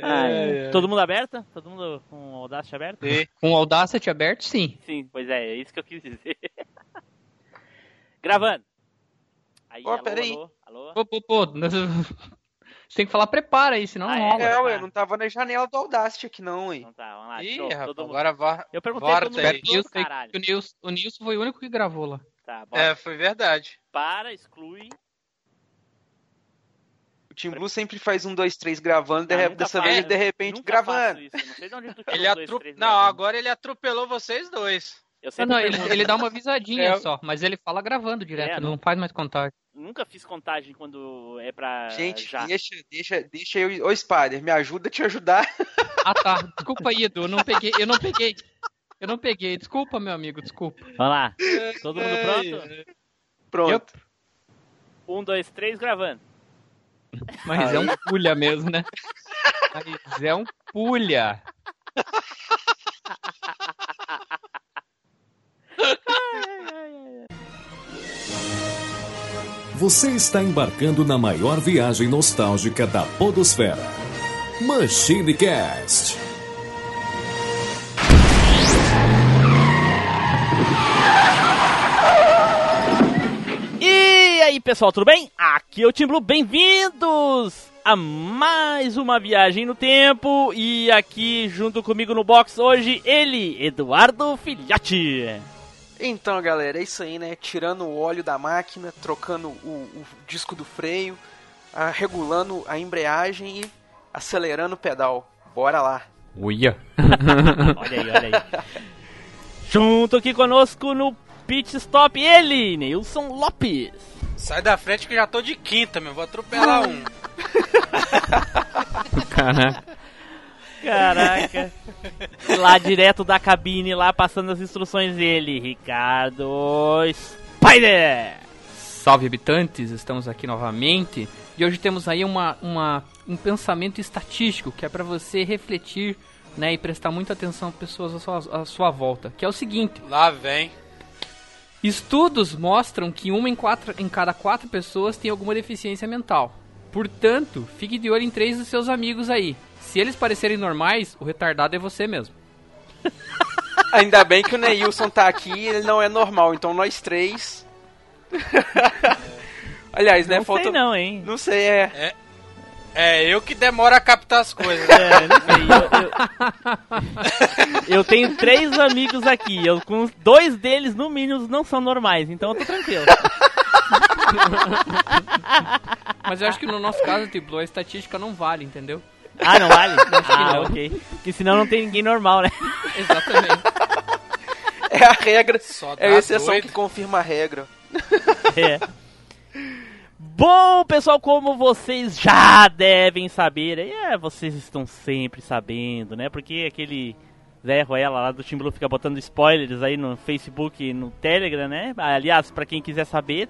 Ah, é. Todo mundo aberto? Todo mundo com o Audacity aberto? Sim. Com o Audacity aberto, sim. Sim, pois é, é isso que eu quis dizer. Gravando. Aí, Pô, peraí. Alô, alô? Pô, pô, pô. Você tem que falar prepara aí, senão ah, não rola. É, ué, não tava na janela do Audacity aqui não, hein. Não tá, vamos lá. Ih, show, rapaz, agora var... Eu perguntei Vorta todo mundo, Nilson, caralho. O Nilson, o Nilson foi o único que gravou lá. Tá, bora. É, foi verdade. Para, exclui. O Team Blue sempre faz um, dois, três gravando, de, dessa vez ele de repente gravando. ele atro... Não, agora ele atropelou vocês dois. não, não ele, ele, dá uma visadinha é. só, mas ele fala gravando direto, é, não, não faz mais contagem. Nunca fiz contagem quando é pra. Gente, já. deixa, deixa, deixa eu. Ô, Spider, me ajuda a te ajudar. Ah, tá. Desculpa aí, Edu. Eu não peguei. Eu não peguei. Eu não peguei. Desculpa, meu amigo, desculpa. Vamos lá. Todo mundo pronto? Pronto. Yep. Um, dois, três, gravando. Mas aí. é um pulha mesmo, né? Mas é um pulha. Você está embarcando na maior viagem nostálgica da Podosfera. Machine Cast. Pessoal, tudo bem? Aqui é o Tim Blue, bem-vindos a mais uma viagem no tempo. E aqui junto comigo no box hoje, ele, Eduardo Filhote. Então, galera, é isso aí, né? Tirando o óleo da máquina, trocando o, o disco do freio, a, regulando a embreagem e acelerando o pedal. Bora lá. Uia! olha aí, olha aí. Junto aqui conosco no pit stop ele, Nilson Lopes. Sai da frente que já tô de quinta, meu. Vou atropelar um. Caraca. Caraca. lá direto da cabine, lá passando as instruções dele. Ricardo Spider! Salve habitantes, estamos aqui novamente. E hoje temos aí uma, uma, um pensamento estatístico que é para você refletir né, e prestar muita atenção às pessoas à sua, à sua volta. Que é o seguinte: Lá vem. Estudos mostram que uma em, quatro, em cada quatro pessoas tem alguma deficiência mental. Portanto, fique de olho em três dos seus amigos aí. Se eles parecerem normais, o retardado é você mesmo. Ainda bem que o Neilson tá aqui ele não é normal, então nós três. Aliás, né? Não falta... sei não, hein? Não sei, é. é. É, eu que demoro a captar as coisas. Né? É, não sei. Eu, eu, eu, tenho três amigos aqui. Eu, com dois deles, no mínimo, não são normais, então eu tô tranquilo. Mas eu acho que no nosso caso, tipo, a estatística não vale, entendeu? Ah, não vale? ah, não. ok. Porque senão não tem ninguém normal, né? Exatamente. É a regra. é a exceção doido. que confirma a regra. É. Bom, pessoal, como vocês já devem saber, é, vocês estão sempre sabendo, né? Porque aquele Zé Ruela lá do Timbu fica botando spoilers aí no Facebook e no Telegram, né? Aliás, para quem quiser saber,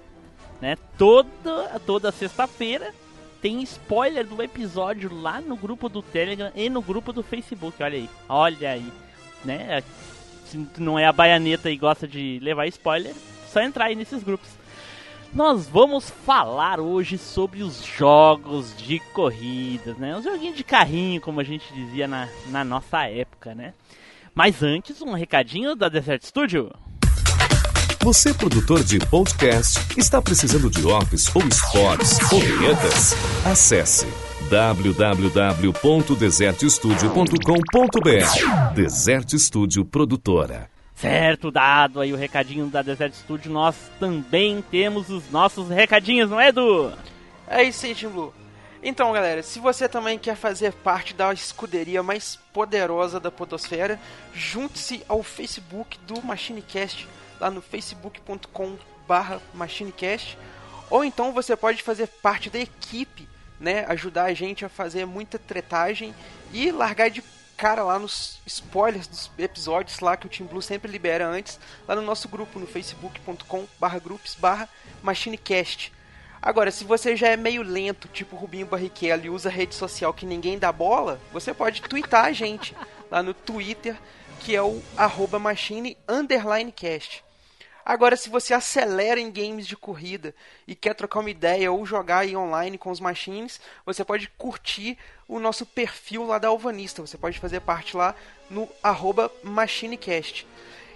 né? Toda, toda sexta-feira tem spoiler do episódio lá no grupo do Telegram e no grupo do Facebook. Olha aí, olha aí, né? Se não é a baianeta e gosta de levar spoiler, só entrar aí nesses grupos. Nós vamos falar hoje sobre os jogos de corridas, né? Os joguinhos de carrinho, como a gente dizia na, na nossa época, né? Mas antes, um recadinho da Desert Studio. Você, produtor de podcast, está precisando de office ou spots ou vinhetas? Acesse www.desertstudio.com.br Desert Studio Produtora. Certo, dado aí o recadinho da Desert Studio, nós também temos os nossos recadinhos, não é, Edu? É isso aí, Tim Blue. Então, galera, se você também quer fazer parte da escuderia mais poderosa da Podosfera, junte-se ao Facebook do MachineCast lá no facebook.com barra machinecast ou então você pode fazer parte da equipe, né, ajudar a gente a fazer muita tretagem e largar de cara lá nos spoilers dos episódios lá que o Team Blue sempre libera antes, lá no nosso grupo no facebook.com barra groups barra machinecast. Agora, se você já é meio lento, tipo Rubinho Barrichello, e usa rede social que ninguém dá bola, você pode twittar a gente lá no Twitter, que é o arroba machine cast. Agora, se você acelera em games de corrida e quer trocar uma ideia ou jogar online com os machines, você pode curtir o nosso perfil lá da Alvanista. Você pode fazer parte lá no arroba MachineCast.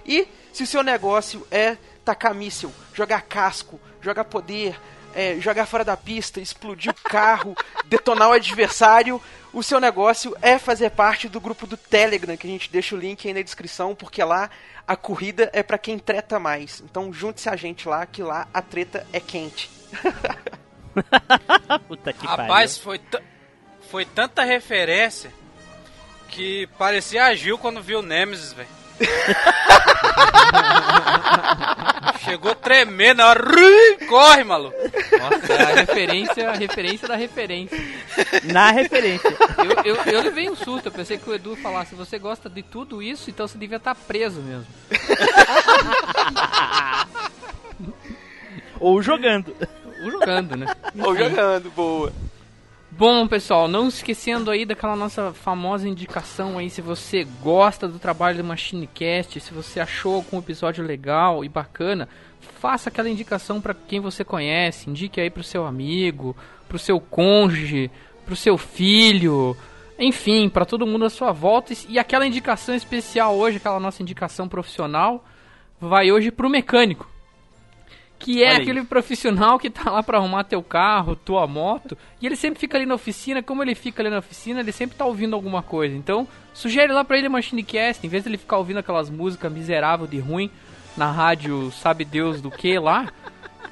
E se o seu negócio é tacar míssil, jogar casco, jogar poder, é, jogar fora da pista, explodir o carro, detonar o adversário, o seu negócio é fazer parte do grupo do Telegram, que a gente deixa o link aí na descrição, porque lá a corrida é para quem treta mais. Então junte-se a gente lá, que lá a treta é quente. Puta que Rapaz, pariu. foi, foi tanta referência que parecia a Gil quando viu o Nemesis, velho. Chegou tremendo, na hora, corre, maluco. Nossa, é a referência, a referência da referência. Na referência. Eu, eu, eu levei um susto, eu pensei que o Edu falasse, você gosta de tudo isso, então você devia estar preso mesmo. Ou jogando. Ou jogando, né? Ou jogando, boa. Bom, pessoal, não esquecendo aí daquela nossa famosa indicação aí, se você gosta do trabalho do MachineCast, se você achou algum episódio legal e bacana, faça aquela indicação para quem você conhece, indique aí pro seu amigo, pro seu cônjuge, pro seu filho, enfim, para todo mundo à sua volta. E aquela indicação especial hoje, aquela nossa indicação profissional, vai hoje pro mecânico. Que é Olha aí. aquele profissional que tá lá pra arrumar teu carro, tua moto, e ele sempre fica ali na oficina, como ele fica ali na oficina, ele sempre tá ouvindo alguma coisa. Então, sugere lá pra ele a Machinecast, em vez de ele ficar ouvindo aquelas músicas miserável de ruim na rádio sabe Deus do que lá,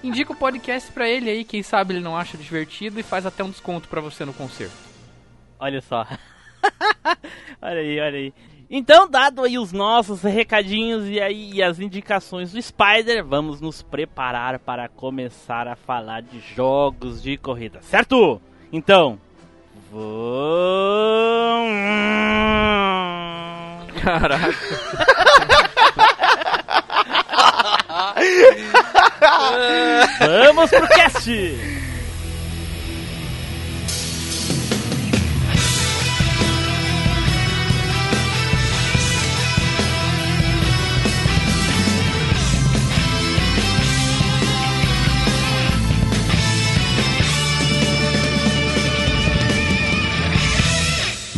indica o podcast pra ele aí, quem sabe ele não acha divertido e faz até um desconto pra você no concerto. Olha só. olha aí, olha aí. Então, dado aí os nossos recadinhos e aí as indicações do Spider, vamos nos preparar para começar a falar de jogos de corrida, certo? Então, vamos. Caraca. Vamos pro cast!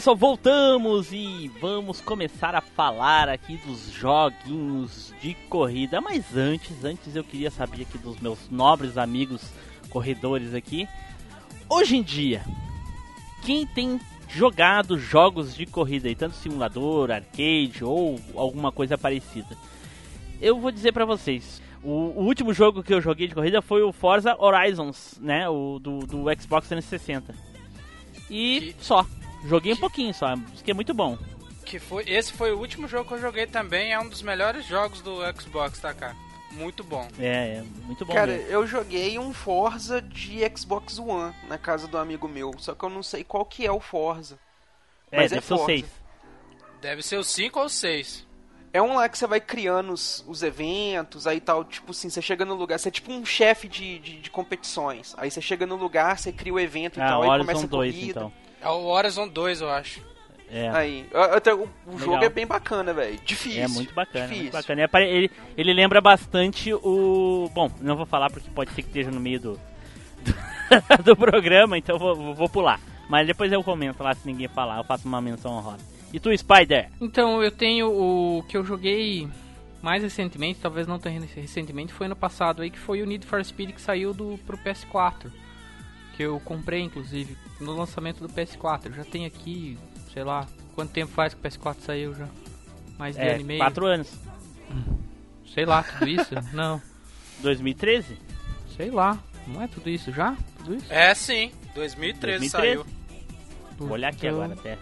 Pessoal, voltamos e vamos começar a falar aqui dos joguinhos de corrida. Mas antes, antes eu queria saber aqui dos meus nobres amigos corredores aqui. Hoje em dia, quem tem jogado jogos de corrida aí, tanto simulador, arcade ou alguma coisa parecida? Eu vou dizer pra vocês, o, o último jogo que eu joguei de corrida foi o Forza Horizons, né, o do, do Xbox 360. E só, joguei um pouquinho só, isso que é muito bom. Que foi, esse foi o último jogo que eu joguei também, é um dos melhores jogos do Xbox, tá, cara? Muito bom. É, é muito bom Cara, mesmo. eu joguei um Forza de Xbox One na casa do amigo meu, só que eu não sei qual que é o Forza. É, mas é deve ser o Forza. 6. Deve ser o 5 ou 6. É um lá que você vai criando os, os eventos, aí tal, tipo assim, você chega no lugar, você é tipo um chefe de, de, de competições. Aí você chega no lugar, você cria o evento e Ah, tal, aí começa a 2 corrida. então. É o Horizon 2, eu acho. É. Aí, até o, o jogo é bem bacana, velho. Difícil. É muito bacana, difícil. muito bacana. É Ele, ele lembra bastante o. Bom, não vou falar porque pode ser que esteja no meio do, do, do programa, então vou, vou pular. Mas depois eu comento lá se ninguém falar, eu faço uma menção honrosa. E tu, Spider? Então, eu tenho o que eu joguei mais recentemente, talvez não tão recentemente, foi ano passado aí que foi o Need for Speed que saiu do pro PS4. Que eu comprei inclusive no lançamento do PS4. Eu já tenho aqui, sei lá, quanto tempo faz que o PS4 saiu já? Mais de É, ano e meio. quatro anos. Sei lá, tudo isso? não, 2013? sei lá. Não é tudo isso já? Tudo isso? É sim, 2013, 2013. saiu. Vou olhar aqui Então- agora até.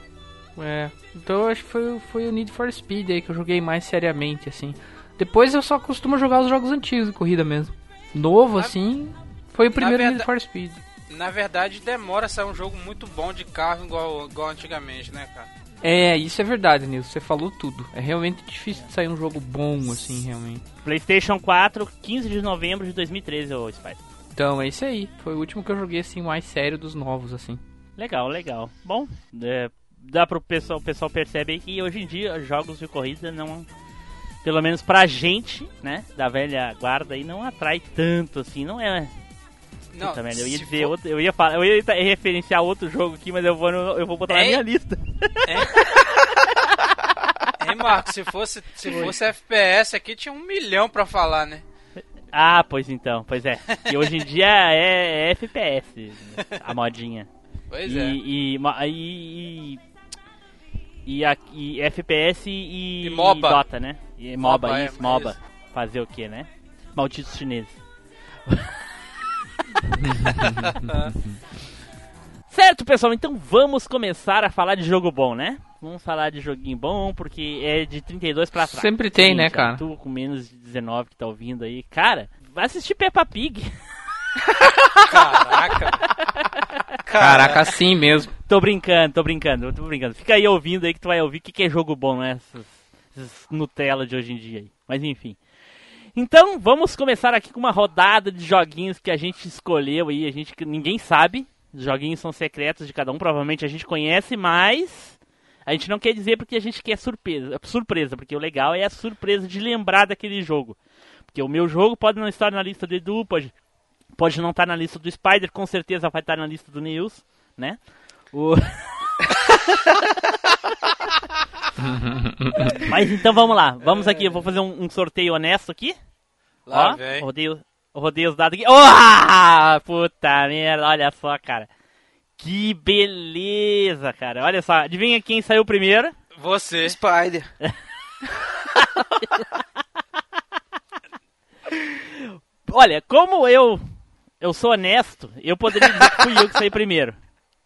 É, então eu acho que foi, foi o Need for Speed aí que eu joguei mais seriamente, assim. Depois eu só costumo jogar os jogos antigos de corrida mesmo. Novo, assim, foi o primeiro na Need for Speed. Na verdade, demora a sair um jogo muito bom de carro igual, igual antigamente, né, cara? É, isso é verdade, Nilson, você falou tudo. É realmente difícil de sair um jogo bom, assim, realmente. PlayStation 4, 15 de novembro de 2013, ô Spider. Então, é isso aí. Foi o último que eu joguei, assim, mais sério dos novos, assim. Legal, legal. Bom, é, dá pro pessoal, o pessoal percebe aí que hoje em dia jogos de corrida não, pelo menos pra gente, né, da velha guarda aí não atrai tanto assim, não é. Não, Puta merda, eu ia dizer for- outro, eu ia falar, eu ia referenciar outro jogo aqui, mas eu vou eu vou botar na É? minha lista. Hein, Marco, se fosse, se fosse FPS aqui, tinha um milhão pra falar, né? Ah, pois então, pois é. E hoje em dia é, é FPS, a modinha. Pois e, é. e, e, e, e, a- e FPS e, E MOBA. Dota, né? E MOBA, MOBA, é, isso, mas MOBA. isso. Fazer o que, né? Malditos chineses. certo, pessoal, então vamos começar a falar de jogo bom, né? Vamos falar de joguinho bom, porque é de 32 pra trás. Sempre tem, né, Seguinte, ó, cara? Tu com menos de 19 que tá ouvindo aí. Cara, vai assistir Peppa Pig. Caraca. Caraca, assim mesmo. Tô brincando, tô brincando, tô brincando. Fica aí ouvindo aí que tu vai ouvir o que, que é jogo bom, né? Essas, essas Nutella de hoje em dia aí. Mas enfim. Então, vamos começar aqui com uma rodada de joguinhos que a gente escolheu aí, a gente que ninguém sabe. Os joguinhos são secretos de cada um, provavelmente a gente conhece, mas a gente não quer dizer porque a gente quer surpresa, surpresa, porque o legal é a surpresa de lembrar daquele jogo. Porque o meu jogo pode não estar na lista do Edu, pode, pode não estar na lista do Spider, com certeza vai estar na lista do Neils, né? O... Mas então vamos lá, vamos aqui, eu vou fazer um, um sorteio honesto aqui. Lá Ó, vem. rodei, rodei os dados aqui. Oh, puta merda, olha só, cara. Que beleza, cara. Olha só, adivinha quem saiu primeiro? Você. Spider. Olha, como eu eu sou honesto, eu poderia dizer que fui eu que saí primeiro.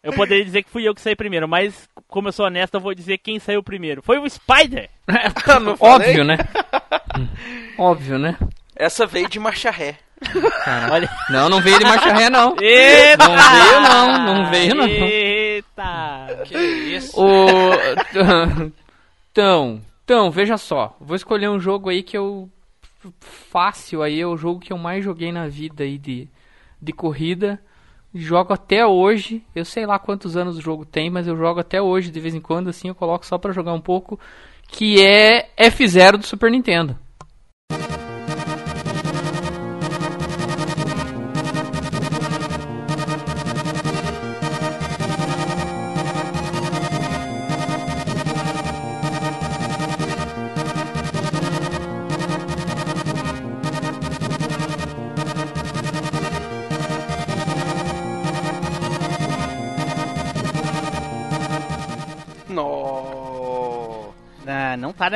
Eu poderia dizer que fui eu que saí primeiro, mas como eu sou honesto, eu vou dizer quem saiu primeiro. Foi o Spider. Falei? Óbvio, né? Óbvio, né? Essa veio de marcha ré. Olha. Não, não veio de marcha ré, não. Eita! Não veio, não, não veio, não. Eita! Que isso? O... Então, então, veja só. Vou escolher um jogo aí que eu... Fácil aí, é o jogo que eu mais joguei na vida aí de, de corrida. Jogo até hoje. Eu sei lá quantos anos o jogo tem, mas eu jogo até hoje, de vez em quando, assim, eu coloco só pra jogar um pouco. Que é F0 do Super Nintendo.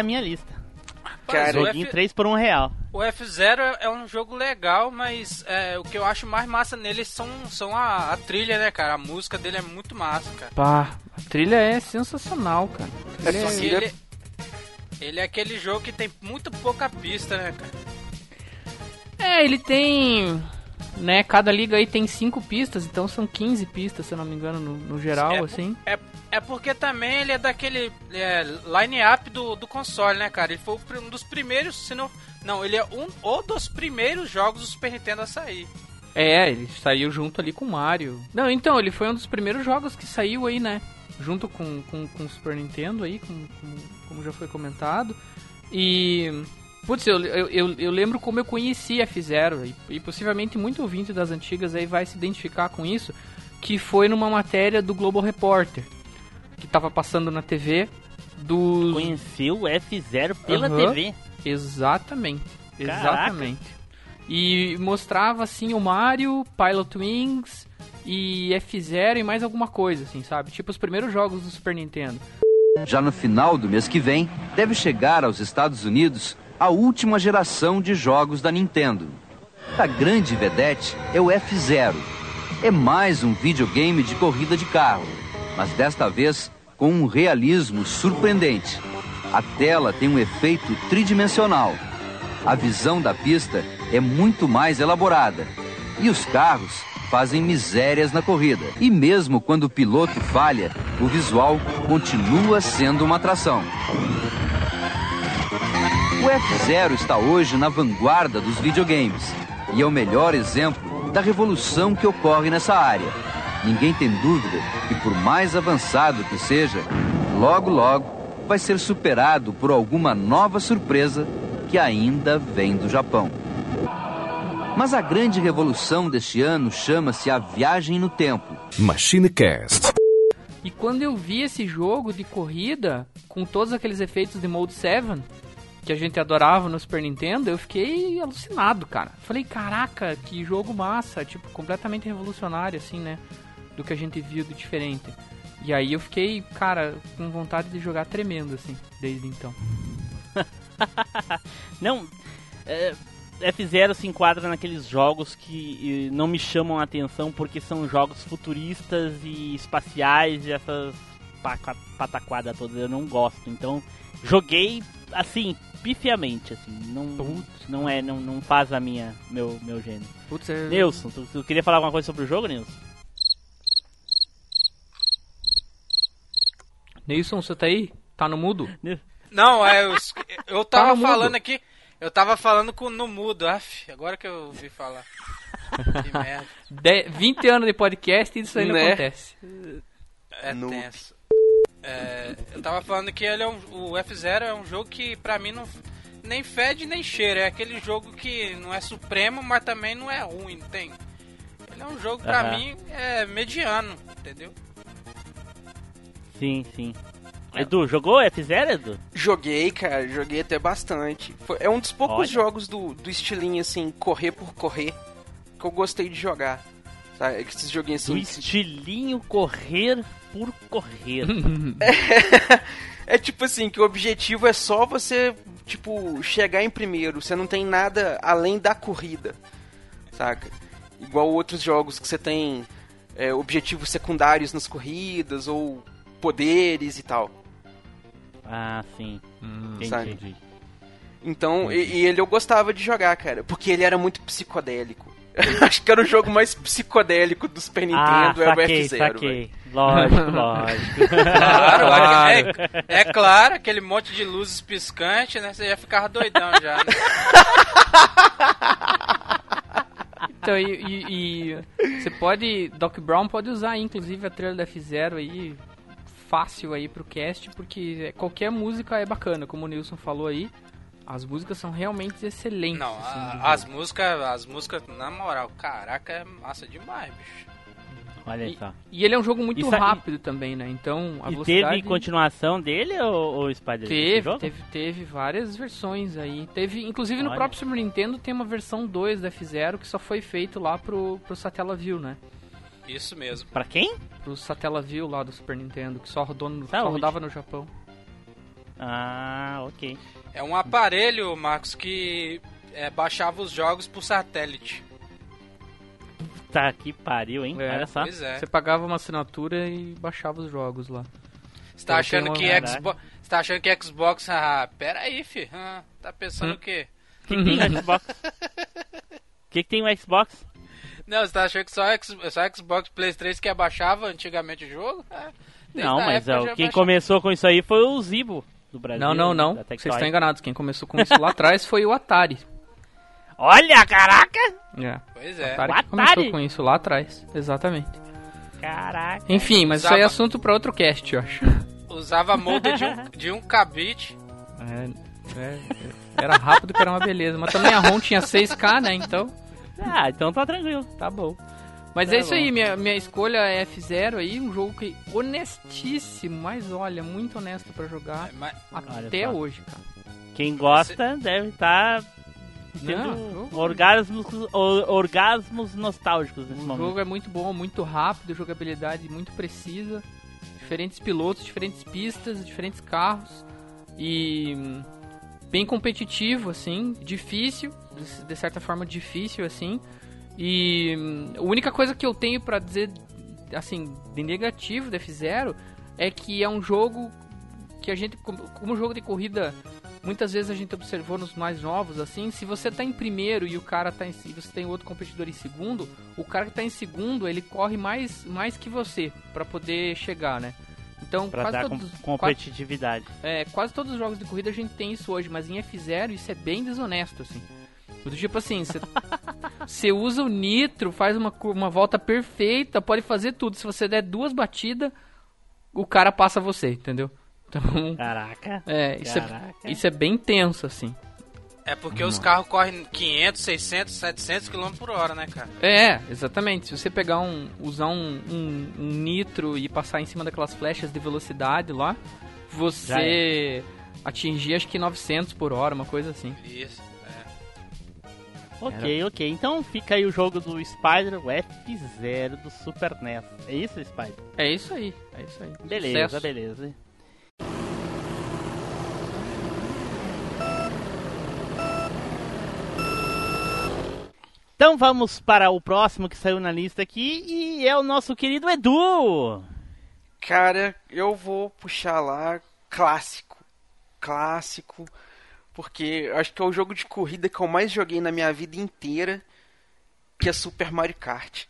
Minha lista. Cara, Joguinho F- 3 por 1 real. O F0 é- é um jogo legal, mas é, o que eu acho mais massa nele são, são a, a trilha, né, cara? A música dele é muito massa, cara. Pá, a trilha é sensacional, cara. É trilha só que ele, ele é aquele jogo que tem muito pouca pista, né, cara? É, ele tem. Né, cada liga aí tem 5 pistas, então são 15 pistas, se eu não me engano, no, no geral, É, assim. É, é porque também ele é daquele é, line-up do, do console, né, cara? Ele foi um dos primeiros, se não... Não, ele é um ou dos primeiros jogos do Super Nintendo a sair. É, ele saiu junto ali com o Mario. Não, então, ele foi um dos primeiros jogos que saiu aí, né? Junto com, com, com o Super Nintendo aí, com, com- como já foi comentado. E. Putz, eu, eu, eu, eu lembro como eu conheci a F-Zero, e, e possivelmente muito ouvinte das antigas aí vai se identificar com isso, que foi numa matéria do Global Repórter, que tava passando na TV dos. Conheceu o F0 pela Aham. TV. Exatamente. Caraca. Exatamente. E mostrava assim o Mario, Pilot Wings e F-Zero e mais alguma coisa, assim, sabe? Tipo os primeiros jogos do Super Nintendo. Já no final do mês que vem, deve chegar aos Estados Unidos a última geração de jogos da Nintendo. A grande vedete é o F-Zero. É mais um videogame de corrida de carro, mas desta vez com um realismo surpreendente. A tela tem um efeito tridimensional. A visão da pista é muito mais elaborada. E os carros fazem misérias na corrida. E mesmo quando o piloto falha, o visual continua sendo uma atração. O F-Zero está hoje na vanguarda dos videogames e é o melhor exemplo da revolução que ocorre nessa área. Ninguém tem dúvida que, por mais avançado que seja, logo logo vai ser superado por alguma nova surpresa que ainda vem do Japão. Mas a grande revolução deste ano chama-se a viagem no tempo. MachineCast. E quando eu vi esse jogo de corrida, com todos aqueles efeitos de Mode 7, que a gente adorava no Super Nintendo, eu fiquei alucinado, cara. Falei, caraca, que jogo massa, tipo, completamente revolucionário, assim, né? Do que a gente viu de diferente. E aí eu fiquei, cara, com vontade de jogar tremendo, assim, desde então. Não, é, F-Zero se enquadra naqueles jogos que não me chamam a atenção porque são jogos futuristas e espaciais e essas paca- pataquada todas eu não gosto. Então, joguei assim, pifiamente, assim, não não é não, não faz a minha meu meu gênero. Putz, é... Nilson, tu, tu queria falar alguma coisa sobre o jogo, Nilson? Nilson, você tá aí? Tá no mudo? Não, é, eu, eu Tá tava mudo. falando aqui, eu tava falando com no mudo, af, agora que eu ouvi falar. Que merda. De... 20 anos de podcast e isso aí não Né? acontece. É No- tenso. É, eu tava falando que ele é um, o F0 é um jogo que pra mim não nem fede nem cheira. É aquele jogo que não é supremo, mas também não é ruim, não tem? Ele é um jogo pra mim é mediano, entendeu? Sim, sim. Edu, jogou F-Zero, Edu? Joguei, cara, joguei até bastante. Foi- é um dos poucos Olha. jogos do, do estilinho, assim, correr por correr, que eu gostei de jogar. Sabe? Esses joguinhos Do assim. estilinho correr por correr. É tipo assim, que o objetivo é só você, tipo, chegar em primeiro. Você não tem nada além da corrida, saca? Igual outros jogos que você tem é, objetivos secundários nas corridas ou poderes e tal. ah, sim. Sabe? Entendi. Então, e, e ele eu gostava de jogar, cara, porque ele era muito psicodélico. Acho que era o jogo mais psicodélico do Super Ah, Nintendo, era o saquei, F-Zero. saquei. Lógico, lógico. Claro, Claro. É, é claro, aquele monte de luzes piscantes, né? Você já ficava doidão já, né? Então, e, e- e você pode. Doc Brown pode usar, inclusive, a trilha da F0 aí fácil aí pro cast, porque qualquer música é bacana, como o Nilson falou aí. As músicas são realmente excelentes. Não, assim, a- as músicas, as músicas, na moral, caraca, é massa demais, bicho. Olha só. E ele é um jogo muito Isso rápido também, né? Então a E velocidade. teve continuação dele ou, ou Spider? Teve, teve, teve várias versões aí. Teve, inclusive no Olha. próprio Super Nintendo tem uma versão 2 da F0 que só foi feito lá pro, pro Satellaview, né? Isso mesmo. Pra quem? Pro Satellaview lá do Super Nintendo, que só, rodou no, só rodava no Japão. Ah, ok. É um aparelho, Marcos, que é, baixava os jogos por satélite. Tá que pariu, hein? É. Olha só. Pois é. Você pagava uma assinatura e baixava os jogos lá. Você tá achando que uma- Xbox. Você tá achando que Xbox. Ah, pera aí, fi. Ah, tá pensando Hum. o quê? O que, que tem no Xbox? O que, que tem no Xbox? Não, você tá achando que só, X, só Xbox Playstation que abaixava antigamente o jogo? É, não, a mas época é, quem baixava. começou com isso aí foi o Zibo do Brasil. Não, não, não. Vocês estão enganados. Quem começou com isso lá atrás foi o Atari. Olha, caraca! É. Pois O é. Atari O que Atari? começou com isso lá atrás. Exatamente. Caraca. Enfim, mas isso aí é Usava- assunto pra outro cast, eu acho. Usava molde de um, de um cabite. É, é, era rápido que era uma beleza. Mas também a ROM tinha 6K, né? Então, Ah, então tá tranquilo. tá bom. Mas Tá é isso aí, minha, minha escolha é F0 aí, um jogo que honestíssimo, mas olha, muito honesto pra jogar Mas, Olha até hoje, cara. Quem gosta deve estar tendo Não, o- orgasmos, or- orgasmos nostálgicos nesse O momento. jogo é muito bom, muito rápido, jogabilidade muito precisa. Diferentes pilotos, diferentes pistas, diferentes carros. E hum, bem competitivo, assim. Difícil, de- de certa forma difícil, assim. E hum, a única coisa que eu tenho pra dizer, assim, de negativo da F-Zero é que é um jogo que a gente, como jogo de corrida, muitas vezes a gente observou nos mais novos, assim, se você tá em primeiro e o cara tá em, e você tem outro competidor em segundo, o cara que tá em segundo, ele corre mais, mais que você pra poder chegar, né? Então, Pra quase todos, com- quase, competitividade. é, quase todos os jogos de corrida a gente tem isso hoje, mas em F0 isso é bem desonesto, assim. Do tipo assim, você- você usa o nitro, faz uma, uma volta perfeita, pode fazer tudo. Se você der duas batidas, o cara passa você, entendeu? Então, Caraca. é, isso, Caraca. é, isso é bem tenso, assim. É porque os carros correm 500, 600, 700 km por hora, né, cara? É, exatamente. Se você pegar um. usar um, um, um nitro e passar em cima daquelas flechas de velocidade lá, você atingir acho que 900 por hora, uma coisa assim. Isso. Ok, ok. Então fica aí o jogo do Spider, o F0 do Super NES. É isso, Spider? É isso aí, é isso aí. Beleza, Sucesso. beleza. Então vamos para o próximo que saiu na lista aqui e é o nosso querido Edu. Cara, eu vou puxar lá clássico. Clássico. Porque acho que é o jogo de corrida que eu mais joguei na minha vida inteira. Que é Super Mario Kart.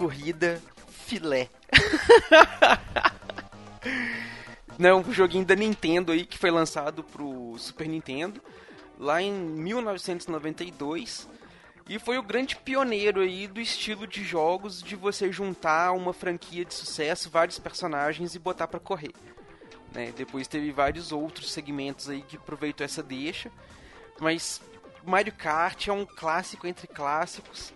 Corrida filé. Não, um joguinho da Nintendo aí que foi lançado pro Super Nintendo lá em 1992 e foi o grande pioneiro aí do estilo de jogos de você juntar uma franquia de sucesso, vários personagens e botar pra correr. né? Depois teve vários outros segmentos aí que aproveitou essa deixa, mas Mario Kart é um clássico entre clássicos.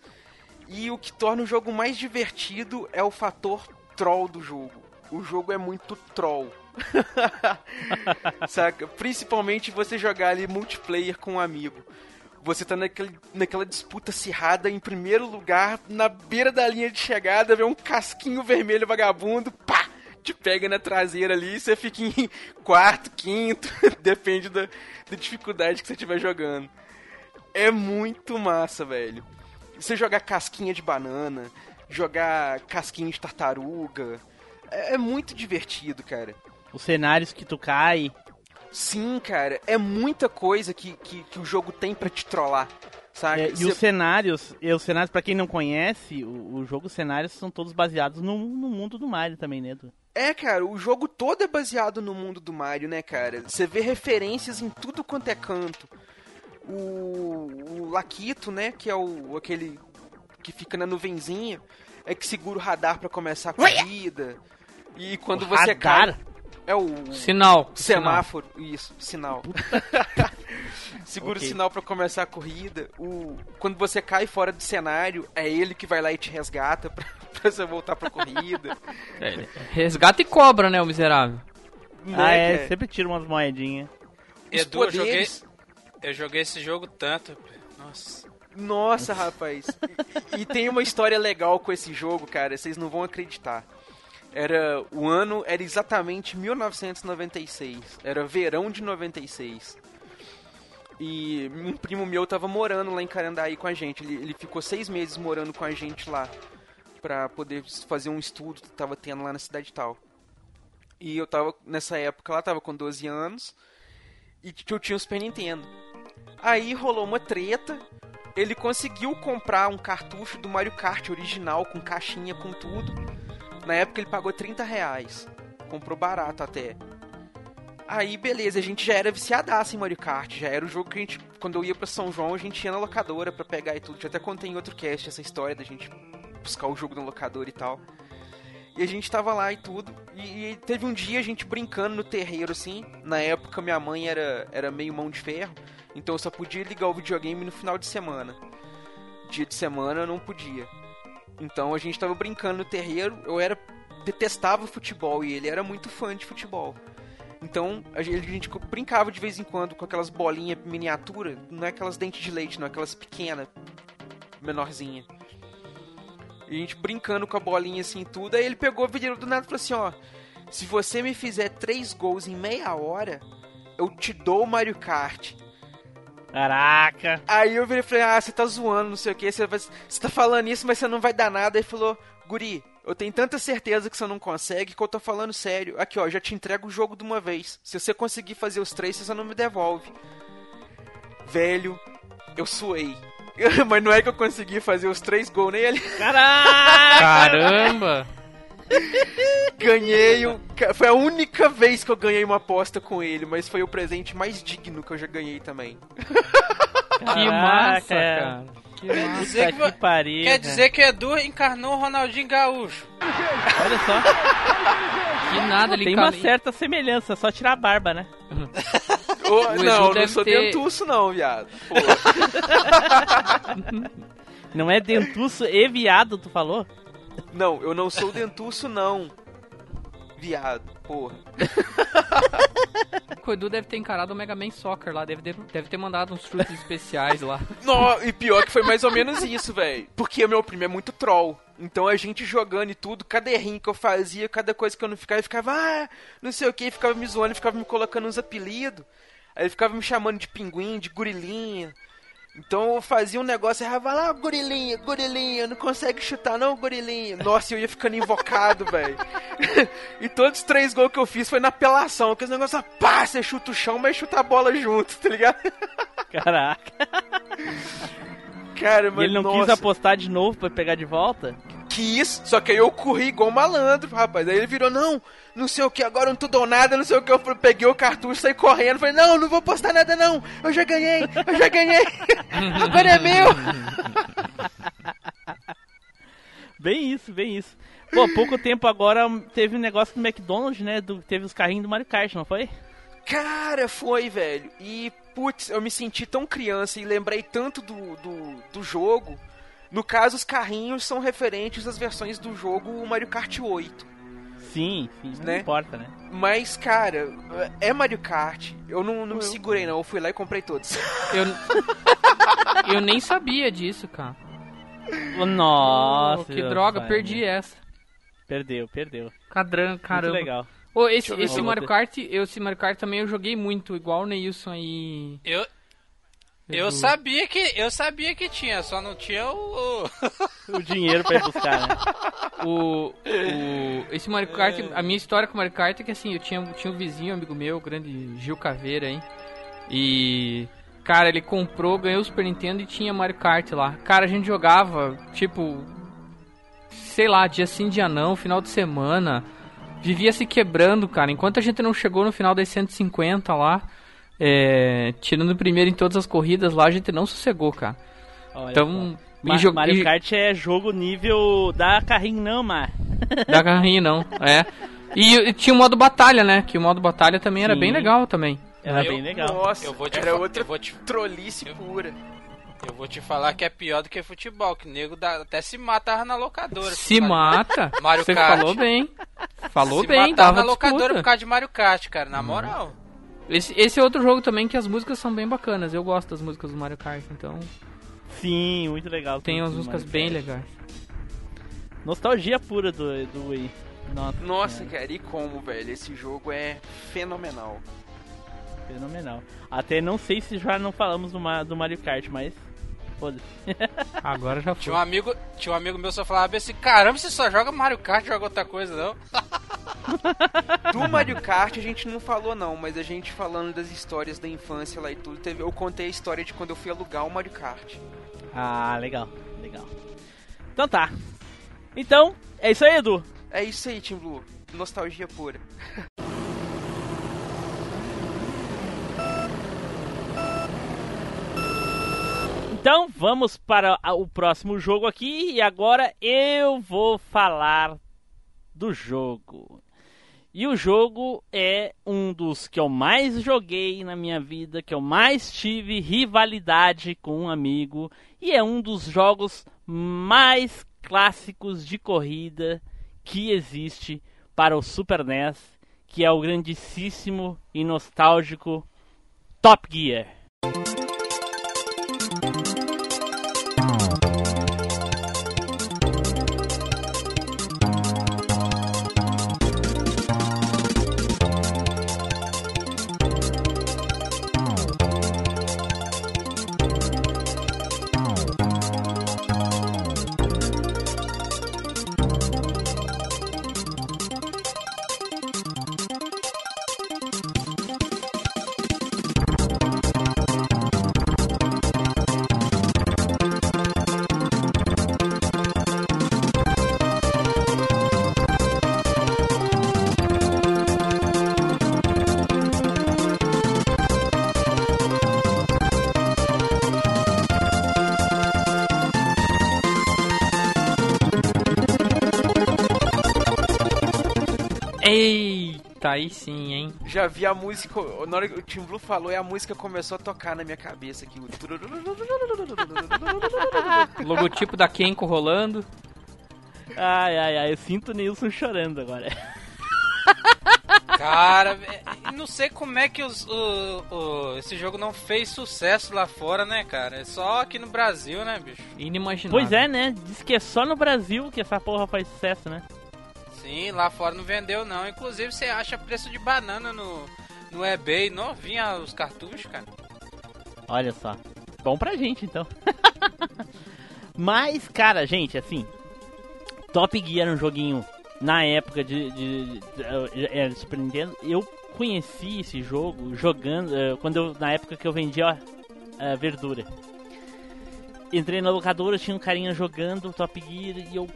E o que torna o jogo mais divertido é o fator troll do jogo. O jogo é muito troll. Saca? Principalmente você jogar ali multiplayer com um amigo. Você tá naquele, naquela disputa acirrada em primeiro lugar, na beira da linha de chegada, vê um casquinho vermelho vagabundo, pá! Te pega na traseira ali e você fica em quarto, quinto, depende da, da dificuldade que você estiver jogando. É muito massa, velho. Você jogar casquinha de banana, jogar casquinha de tartaruga. É, é muito divertido, cara. Os cenários que tu cai. Sim, cara. É muita coisa que, que, que o jogo tem pra te trollar. Sabe? É, e os cenários, e os cenários, pra quem não conhece, o, o jogo, os cenários são todos baseados no, no mundo do Mario também, né? Edu? É, cara, o jogo todo é baseado no mundo do Mario, né, cara? Você vê referências em tudo quanto é canto. O, o Laquito, né, que é o aquele que fica na nuvenzinha, é que segura o radar pra começar a corrida. E quando O você radar? cai, é o Sinal. semáforo, isso, sinal. Segura Ok. o sinal pra começar a corrida. O quando você cai fora do cenário, é ele que vai lá e te resgata pra, pra você voltar pra corrida. É, Resgata e cobra, né, o miserável. Né, ah, é, cara? sempre tira umas moedinhas. Edu, eu joguei, poderes- eu joguei esse jogo tanto. Nossa. Nossa, rapaz. E, tem uma história legal com esse jogo, cara. Vocês não vão acreditar. Era o ano era exatamente 1996. Era verão de 96. E um primo meu tava morando lá em Carandaí com a gente. Ele, ele ficou seis meses morando com a gente lá pra poder fazer um estudo que tava tendo lá na cidade tal. E eu tava nessa época lá tava com 12 anos e que eu tinha o Super Nintendo. Aí rolou uma treta. Ele conseguiu comprar um cartucho do Mario Kart original com caixinha com tudo. Na época ele pagou 30 reais. Comprou barato até. Aí, beleza, a gente já era viciadaço em Mario Kart. Já era o jogo que a gente, quando eu ia pra São João, a gente ia na locadora pra pegar e tudo. Já até contei em outro cast essa história da gente buscar o jogo na locadora e tal. E a gente tava lá e tudo. E, e teve um dia a gente brincando no terreiro, assim. Na época minha mãe era, era meio mão de ferro. Então eu só podia ligar o videogame no final de semana. Dia de semana eu não podia. Então a gente tava brincando no terreiro. Eu era. detestava futebol e ele era muito fã de futebol. Então a gente, brincava de vez em quando com aquelas bolinhas miniatura. Não é aquelas dentes de leite, não, aquelas pequenas, menorzinha. E a gente brincando com a bolinha assim tudo. Aí ele pegou, virou do nada e falou assim: ó. Se você me fizer três gols em meia hora, eu te dou o Mario Kart. Caraca. Aí eu virei e falei, ah, você tá zoando, não sei o que, você, vai- você tá falando isso, mas você não vai dar nada. Aí falou, Guri, eu tenho tanta certeza que você não consegue que eu tô falando sério. Aqui, ó, já te entrego o jogo de uma vez. Se você conseguir fazer os três, você só não me devolve. Velho, eu suei. mas não é que eu consegui fazer os três gols nele. Caraca. Caramba! Ganhei o... Foi a única vez que eu ganhei uma aposta com ele, mas foi o presente mais digno que eu já ganhei também. Que massa, Caraca. cara. Que massa. Dizer que que pariu. Quer cara. dizer que Edu encarnou o Ronaldinho Gaúcho. Olha só. Que nada, ele Tem uma certa semelhança, só tirar a barba, né? Edu não, não sou ter- dentuço não, viado. Não é dentuço e viado, tu falou? Não, eu não sou dentuço não. Viado, porra. O Edu deve ter encarado o Mega Man Soccer lá, deve, deve, ter mandado uns chutes especiais lá. No, e pior que foi mais ou menos isso, velho. Porque o meu primo é muito troll. Então a gente jogando e tudo, cada errinho que eu fazia, cada coisa que eu não ficava, ele ficava, ah, não sei o que, ficava me zoando, ficava me colocando uns apelidos. Aí ele ficava me chamando de pinguim, de gorilinha. Então eu fazia um negócio e errava lá, gorilinha, gorilinha, não consegue chutar não, gorilinha. Nossa, eu ia ficando invocado, velho. e todos os três gols que eu fiz foi na apelação, aquele negócio, pá, você chuta o chão, mas chuta a bola junto, tá ligado? Caraca. Cara, E mas ele não nossa. quis apostar de novo pra pegar de volta? Quis, só que aí eu corri igual um malandro, rapaz. Aí ele virou, não, não sei o que, agora não tô dou nada, não sei o que. Eu falei, peguei o cartucho, saí correndo, falei, não, não vou postar nada não, eu já ganhei, eu já ganhei, agora é meu. Bem isso, bem isso. Pô, pouco tempo agora teve um negócio do McDonald's, né? Do, teve os carrinhos do Mario Kart, não foi? Cara, foi, velho. E, putz, eu me senti tão criança e lembrei tanto do, do, do jogo. No caso, os carrinhos são referentes às versões do jogo Mario Kart 8. Sim, sim, não Né? importa, né? Mas, cara, é Mario Kart. Eu não, não me segurei, não. Eu fui lá e comprei todos. Eu, eu nem sabia disso, cara. Nossa, Oh, que droga, pai. perdi essa. Perdeu, perdeu. Cadran, Muito caramba. legal. Ô, esse, esse Mario Kart, eu, esse Mario Kart também eu joguei muito, igual o Neilson aí. Eu, eu sabia que eu sabia que tinha, só não tinha o. O dinheiro pra ir buscar, né? O, o, esse Mario Kart, a minha história com o Mario Kart é que assim, eu tinha, tinha um vizinho, amigo meu, o grande Gil Caveira, hein? E, cara, ele comprou, ganhou o Super Nintendo e tinha Mario Kart lá. Cara, a gente jogava, tipo, sei lá, dia sim, dia não, final de semana. Vivia se quebrando, cara. Enquanto a gente não chegou no final das 150 lá, é, tirando o primeiro em todas as corridas lá, a gente não sossegou, cara. Olha Então, Ma- Mario e- Kart é jogo nível da carrinho não, mar. Da carrinho não, é. E, e tinha o modo batalha, né? Que o modo batalha também era Sim. bem legal também. Era Eu- bem legal. Nossa, Eu vou te era outra eu vou te- trolice pura. Eu vou te falar que é pior do que futebol, que nego dá- até se matava na locadora. Se mata, Mario você Kart. falou bem. Falou se bem, matava dava na locadora disputa. por causa de Mario Kart, cara, na moral. Esse, esse é outro jogo também que as músicas são bem bacanas. Eu gosto das músicas do Mario Kart, então Sim, muito legal. tem umas músicas bem legais. Nostalgia pura do, do Wii. Nossa, Nossa, cara, e como, velho? Esse jogo é fenomenal. fenomenal. Até não sei se já não falamos do, do Mario Kart, mas. Foda-se. Agora já foi. Tinha um amigo, tinha um amigo meu que só falava assim, caramba, você só joga Mario Kart, joga outra coisa, não? Do Mario Kart a gente não falou não, mas a gente falando das histórias da infância lá e tudo, teve, eu contei a história de quando eu fui alugar o Mario Kart. Ah, legal, legal. Então tá. Então, é isso aí, Edu. É isso aí, Team Blue. Nostalgia pura. Então vamos para o próximo jogo aqui e agora eu vou falar do jogo. E o jogo é um dos que eu mais joguei na minha vida, que eu mais tive rivalidade com um amigo e é um dos jogos mais clássicos de corrida que existe para o Super NES, que é o grandíssimo e nostálgico Top Gear. Aí sim, hein? Já vi a música, na hora que o Team Blue falou e a música começou a tocar na minha cabeça aqui. o Logotipo da Kenko rolando. Ai, ai, ai, eu sinto o Nilson chorando agora. Cara, é, não sei como é que os, o, o- esse jogo não fez sucesso lá fora, né, cara? É só aqui no Brasil, né, bicho? Inimaginável. Pois é, né? Diz que é só no Brasil que essa porra faz sucesso, né? Sim, lá fora não vendeu, não. Inclusive, você acha preço de banana no, no eBay, novinha os cartuchos, cara. Olha só. Bom pra gente, então. Mas, cara, gente, assim. Top Gear era um joguinho na época de, de, de, de- era de Super Nintendo. Eu conheci esse jogo jogando quando eu, na época que eu vendia eh, verdura. Entrei na locadora, tinha um carinha jogando Top Gear e eu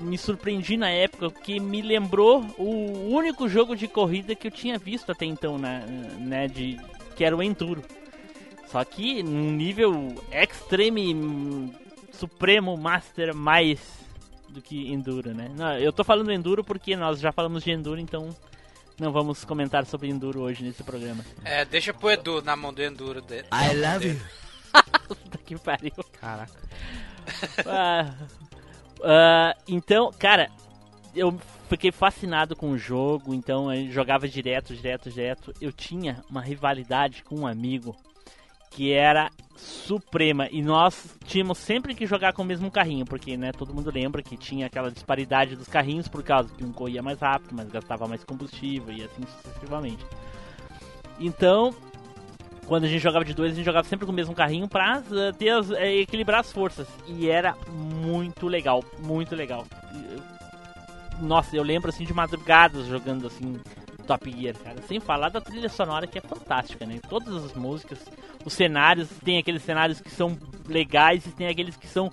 me surpreendi na época porque me lembrou o único jogo de corrida que eu tinha visto até então, né, né de que era o Enduro. Só que num nível extreme supremo master mais do que enduro, né? Não, eu tô falando enduro porque nós já falamos de enduro, então não vamos comentar sobre enduro hoje nesse programa. É, deixa pro Edu na mão do Enduro dele. I love you. Puta que pariu. Caraca. Ah, ah, então, cara, eu fiquei fascinado com o jogo, então eu jogava direto, direto, direto. Eu tinha uma rivalidade com um amigo que era suprema e nós tínhamos sempre que jogar com o mesmo carrinho, porque né, todo mundo lembra que tinha aquela disparidade dos carrinhos por causa que um corria mais rápido, mas gastava mais combustível e assim sucessivamente. Então, quando a gente jogava de dois, a gente jogava sempre com o mesmo carrinho pra eh, ter as- eh, equilibrar as forças. E era muito legal, muito legal. E, eu- Nossa, eu lembro assim de madrugadas jogando assim Top Gear, cara. Sem falar da trilha sonora que é fantástica, né? Todas as músicas, os cenários, tem aqueles cenários que são legais e tem aqueles que são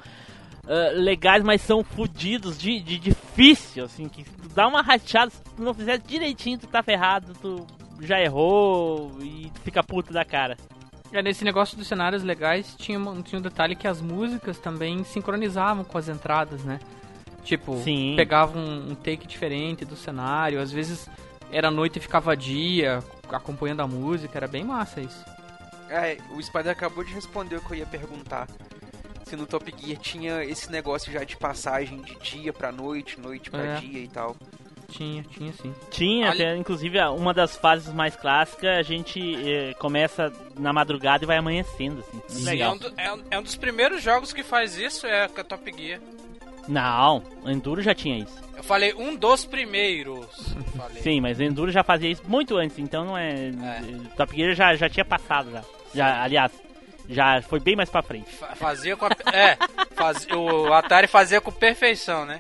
ah, legais, mas são fodidos de, de difícil, assim, que tu dá uma rateada, se tu não fizer direitinho, tu tá ferrado, tu já errou e fica puto da cara. É, nesse negócio dos cenários legais, tinha, uma- tinha um detalhe que as músicas também sincronizavam com as entradas, né? Tipo, Sim. pegavam um, um take diferente do cenário, às vezes era noite e ficava dia, acompanhando a música, era bem massa isso. É, o Spider acabou de responder o que eu ia perguntar. Se no Top Gear tinha esse negócio já de passagem de dia pra noite, noite pra É. dia e tal. Tinha, tinha sim. Tinha, Olha- até, inclusive, uma das fases mais clássicas, a gente eh, começa na madrugada e vai amanhecendo, assim. Sim, Legal. É um, do- é um- é um dos primeiros jogos que faz isso, é a Top Gear. Não, o Enduro já tinha isso. Eu falei um dos primeiros. Falei. Sim, mas o Enduro já fazia isso muito antes, então não é... Top Gear já, já tinha passado, já. já. Aliás, já foi bem mais pra frente. Fa- Fazia com a. É, faz- o Atari fazia com perfeição, né?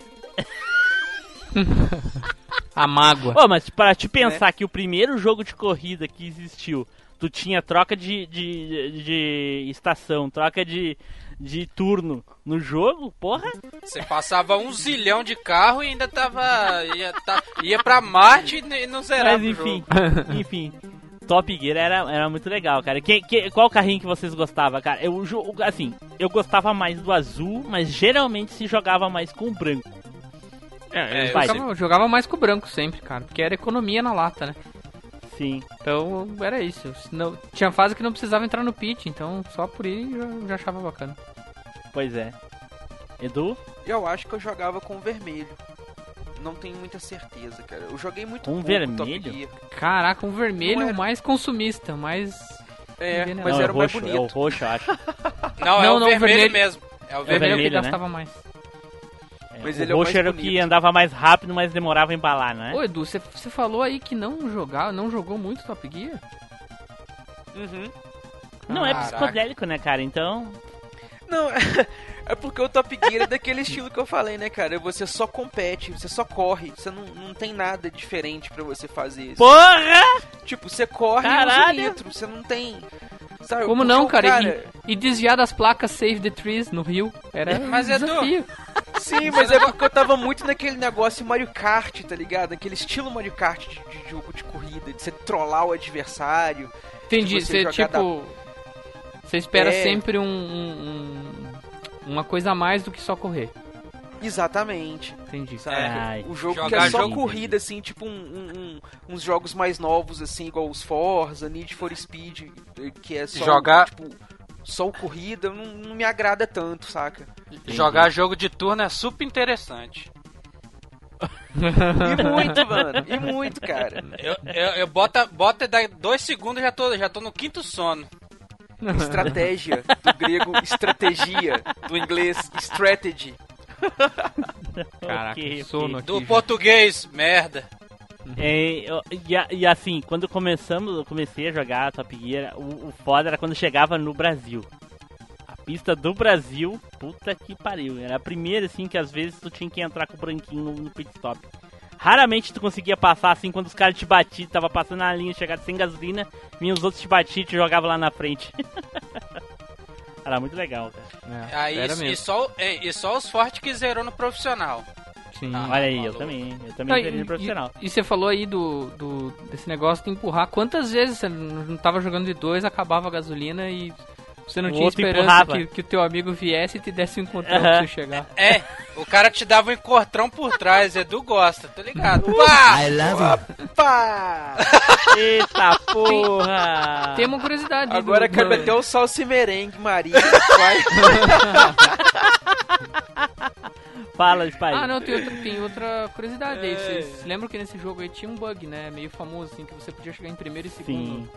A mágoa. Ô, mas para te pensar que o primeiro jogo de corrida que existiu, tu tinha troca de, de, de estação, troca de, de turno no jogo, porra. Você passava um zilhão de carro e ainda tava. ia, tá- ia pra Marte e não zerava Mas o enfim, jogo. enfim. Top Gear era, era muito legal, cara. Que, que, qual carrinho que vocês gostavam, cara? Eu, assim, eu gostava mais do azul, mas geralmente se jogava mais com o branco. É, eu vai. jogava, eu jogava mais com o branco sempre, cara, porque era economia na lata, né? Sim. Então era isso. Não, tinha fase que não precisava entrar no pit, então só por ir já, já achava bacana. Pois é. Edu? Eu acho que eu jogava com vermelho. Não tenho muita certeza, cara. Eu joguei muito Com pouco vermelho? Top Gear. Caraca, um vermelho era- mais consumista, mais. É, mas não, era é o mais roxo, bonito. é o roxo, eu acho. Não, é Não, o não, vermelho, vermelho. mesmo. É o É vermelho vermelho. vermelho, que né? gastava mais. É, Mas o ele é o roxo mais era o que andava mais rápido, mas demorava a embalar, né? Ô Edu, você falou aí que não jogava, não jogou muito Top Gear? Uhum. Não é Caraca. psicodélico, né, cara? Então. Não, é porque o Top Gear é daquele estilo que eu falei, né, cara? Você só compete, você só corre, você não, não tem nada diferente pra você fazer. Porra! Tipo, você corre e Caralho! usa nitro, você não tem... Sabe, Como não, o cara? E, e desviar das placas Save the Trees no Rio era Mas, um desafio. Sim, mas é porque eu tava muito naquele negócio Mario Kart, tá ligado? Naquele estilo Mario Kart de, de jogo de corrida, de você trollar o adversário. Entendi, você tipo. Você espera É. sempre um, um- um- uma coisa a mais do que só correr. Exatamente. Entendi. Sabe? Ai, o jogo que é só jogo- corrida, assim, tipo um- um- um- uns jogos mais novos, assim, igual os Forza, Need for Speed, que é só, Jogar- tipo, só o corrida, não, não me agrada tanto, saca? Jogar jogo de turno é super interessante. E muito, mano, e muito, cara. Eu, eu, eu bota, bota daí dois segundos e já tô, já tô no quinto sono. Estratégia, do grego estratégia, do inglês strategy. Caraca, Ok, sono ok. aqui. Do português, merda. É, eu- e, e assim, quando começamos, eu comecei a jogar Top Gear, o, o foda era quando chegava no Brasil. A pista do Brasil, puta que pariu. Era a primeira, assim, que às vezes tu tinha que entrar com o branquinho no, no pit stop. Raramente tu conseguia passar assim quando os caras te batiam, tava passando na linha, chegada sem gasolina, vinha os outros te batiam e te jogavam lá na frente. era muito legal, cara. É, Aí, era e, mesmo. só, é, e só os fortes que zerou no profissional. Sim. Ah, Olha aí, eu também, eu também e, seria profissional. e- e você falou aí do, do- desse negócio de empurrar. Quantas vezes você não tava jogando de dois, acabava a gasolina e você não O tinha esperança que, que o teu amigo viesse e te desse um encontrão pra você chegar. É, o cara te dava um encontrão por trás, Edu gosta, tô ligado. Pá! Pá! Eita porra! Tem uma curiosidade. Agora do- cabe até o salsa e merengue, Maria. Vai. Fala, Spy. Ah, não, tem outra, tem outra curiosidade aí. Vocês lembram que nesse jogo aí tinha um bug, né? Meio famoso, assim, que você podia chegar em primeiro e segundo. Sim.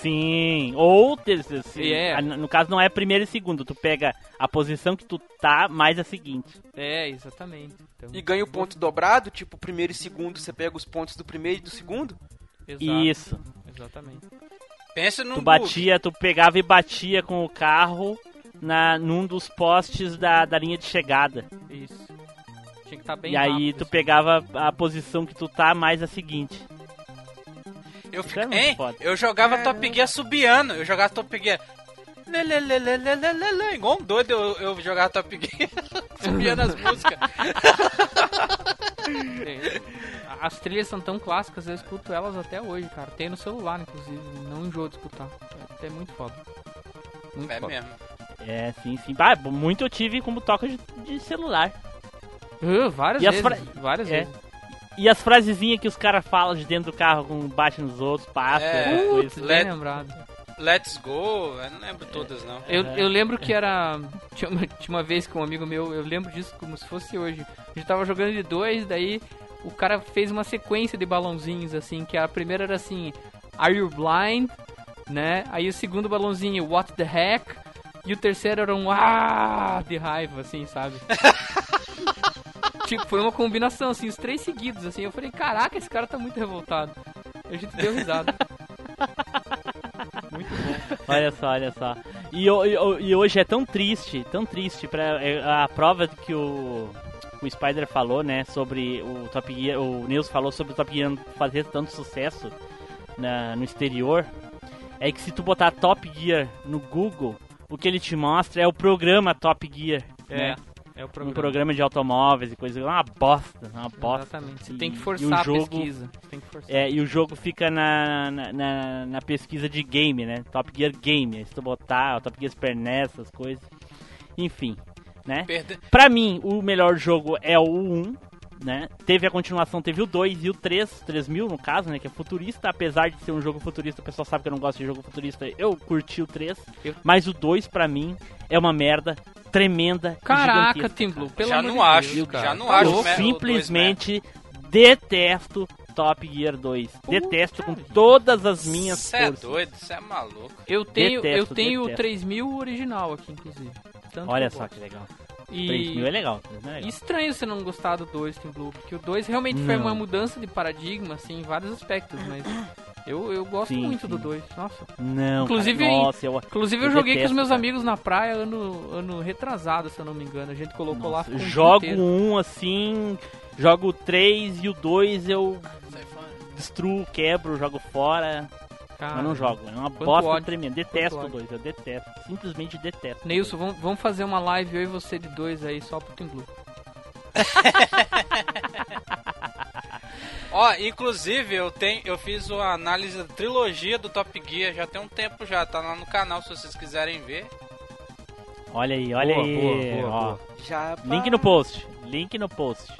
Sim. Ou, terceiro, sim. É. No caso, não é primeiro e segundo. Tu pega a posição que tu tá mais a seguinte. É, exatamente. Então, E ganha o ponto dobrado, tipo, primeiro e segundo, você pega os pontos do primeiro e do segundo? Exato, Isso. Exatamente. Pensa num Tu batia, tu pegava e batia com o carro na, num dos postes da, da linha de chegada. Isso. Tinha que estar bem e aí rápido, tu assim. pegava a posição que tu tá mais a seguinte. Eu, fico, é hein? foda. eu jogava Top Gear subiando, eu jogava Top Gear. Lê. Igual um doido eu, eu jogava Top Gear, subindo as músicas. As trilhas são tão clássicas, eu escuto elas até hoje, cara. Tem no celular, inclusive. Não enjoo de escutar. É, é muito foda. Muito É foda. mesmo. É, sim, sim. Ah, muito eu tive como toca de, de celular. Uh, várias E vezes. fra- Várias É. vezes. E as frasezinhas que os caras falam de dentro do carro, com bate nos outros, passa, É. Putz, bem Let- lembrado. Let's Go, eu não lembro todas não. Eu, Aham. eu lembro que era. Tinha uma, tinha uma vez com um amigo meu, eu lembro disso como se fosse hoje. A gente tava jogando de dois, daí o cara fez uma sequência de balãozinhos, assim, que a primeira era assim, Are you blind? Né? Aí o segundo balãozinho, What the heck? E o terceiro era um Ah de raiva, assim, sabe? tipo, foi uma combinação, assim, os três seguidos, assim. Eu falei, caraca, esse cara tá muito revoltado. A gente deu risada. Olha só, olha só. E, e e hoje é tão triste, tão triste pra é, a prova que o, o Spider falou, né, sobre o Top Gear, o Nils falou sobre o Top Gear fazer tanto sucesso na, no exterior. é que se tu botar Top Gear no Google, o que ele te mostra é o programa Top Gear. né? É o Um programa. programa de automóveis e coisa. É uma bosta, é uma bosta. Exatamente. Você E- tem que e o forçar a jogo- pesquisa. Forçar. É, e o jogo fica na, na, na- na pesquisa de game, né? Top Gear Game. Se tu botar Top Gear Super NES, essas coisas. Enfim, né? Perde... Pra mim, o melhor jogo é o 1, né? Teve a continuação, teve o 2 e o 3, 3000 no caso, né? Que é futurista. Apesar de ser um jogo futurista, o pessoal sabe que eu não gosto de jogo futurista. Eu curti o 3. Eu- Mas o 2, pra mim, é uma merda tremenda. Caraca, Tim cara. Blue, pelo Já amor não de acho, Deus, já não acho, né? simplesmente detesto Top Gear 2. Detesto com vida. todas as minhas Você é forças. doido, você é maluco. Eu tenho, eu Detesto, tenho o detesto. 3000 original aqui, inclusive. Tanto Olha que eu só que legal. E 3000 é legal. 3000 é legal. estranho você não gostar do 2 Team Blue, porque o 2 realmente foi Não. uma mudança de paradigma, assim, em vários aspectos, mas eu, eu gosto Sim, muito sim. do 2. Nossa. Não, Inclusive, cara, nossa, eu, Inclusive eu, Eu joguei com os detesto, meus cara. amigos na praia ano, ano retrasado, se eu não me engano. A gente colocou lá nossa, um dia jogo um assim, jogo o 3 e o 2 eu destruo, quebro, jogo fora, Cara, mas não jogo. É uma bosta ódio, tremenda. Detesto o ódio. 2, eu detesto. Simplesmente detesto. Neilson, vamos, vamos fazer uma live eu e você de dois aí só pro Team Ó, inclusive eu tenho, eu fiz uma análise da trilogia do Top Gear já tem um tempo já, tá lá no canal se vocês quiserem ver. Olha aí, olha Boa, aí. boa, boa, ó. boa. Já Link no post. Link no post.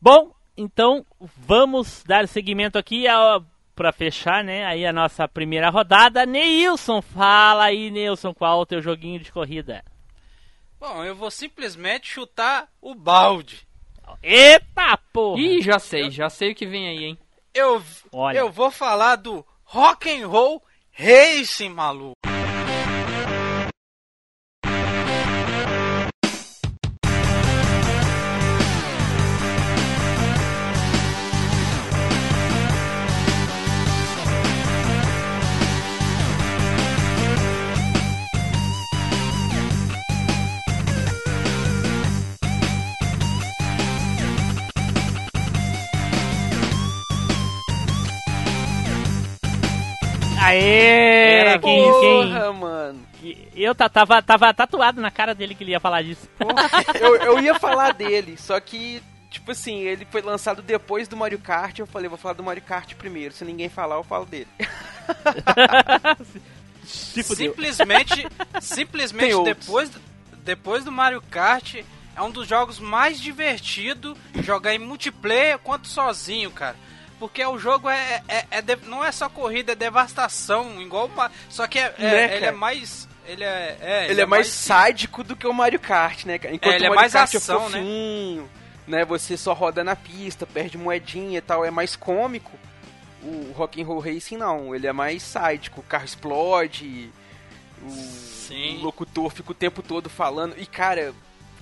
Bom, então vamos dar seguimento aqui a, pra fechar, né? Aí a nossa primeira rodada. Neilson, fala aí, Neilson, qual o teu joguinho de corrida? Bom, eu vou simplesmente chutar o balde. Eita porra! Ih, já sei, já sei o que vem aí, hein? Eu, Olha. eu vou falar do Rock and Roll Racing, maluco. Aê! Era quem, Porra, mano. quem- Eu ta- tava, tava tatuado na cara dele que ele ia falar disso. Porra, eu, eu ia falar dele, só que, tipo assim, ele foi lançado depois do Mario Kart. Eu falei, vou falar do Mario Kart primeiro. Se ninguém falar, eu falo dele. Simplesmente, simplesmente depois, depois do Mario Kart, é um dos jogos mais divertidos jogar em multiplayer quanto sozinho, cara. Porque o jogo é, é- é de- não é só corrida, é devastação, igual Só que é, é- Né, ele é mais. Ele é. é, Ele é mais sádico do que o Mario Kart, né, cara? Enquanto É, ele é o Mario mais Kart ação, é fofinho, né? Você só roda na pista, perde moedinha e tal, é mais cômico. O Rock and Roll Racing não, ele é mais sádico, o carro explode, o, Sim. o locutor fica o tempo todo falando. E cara,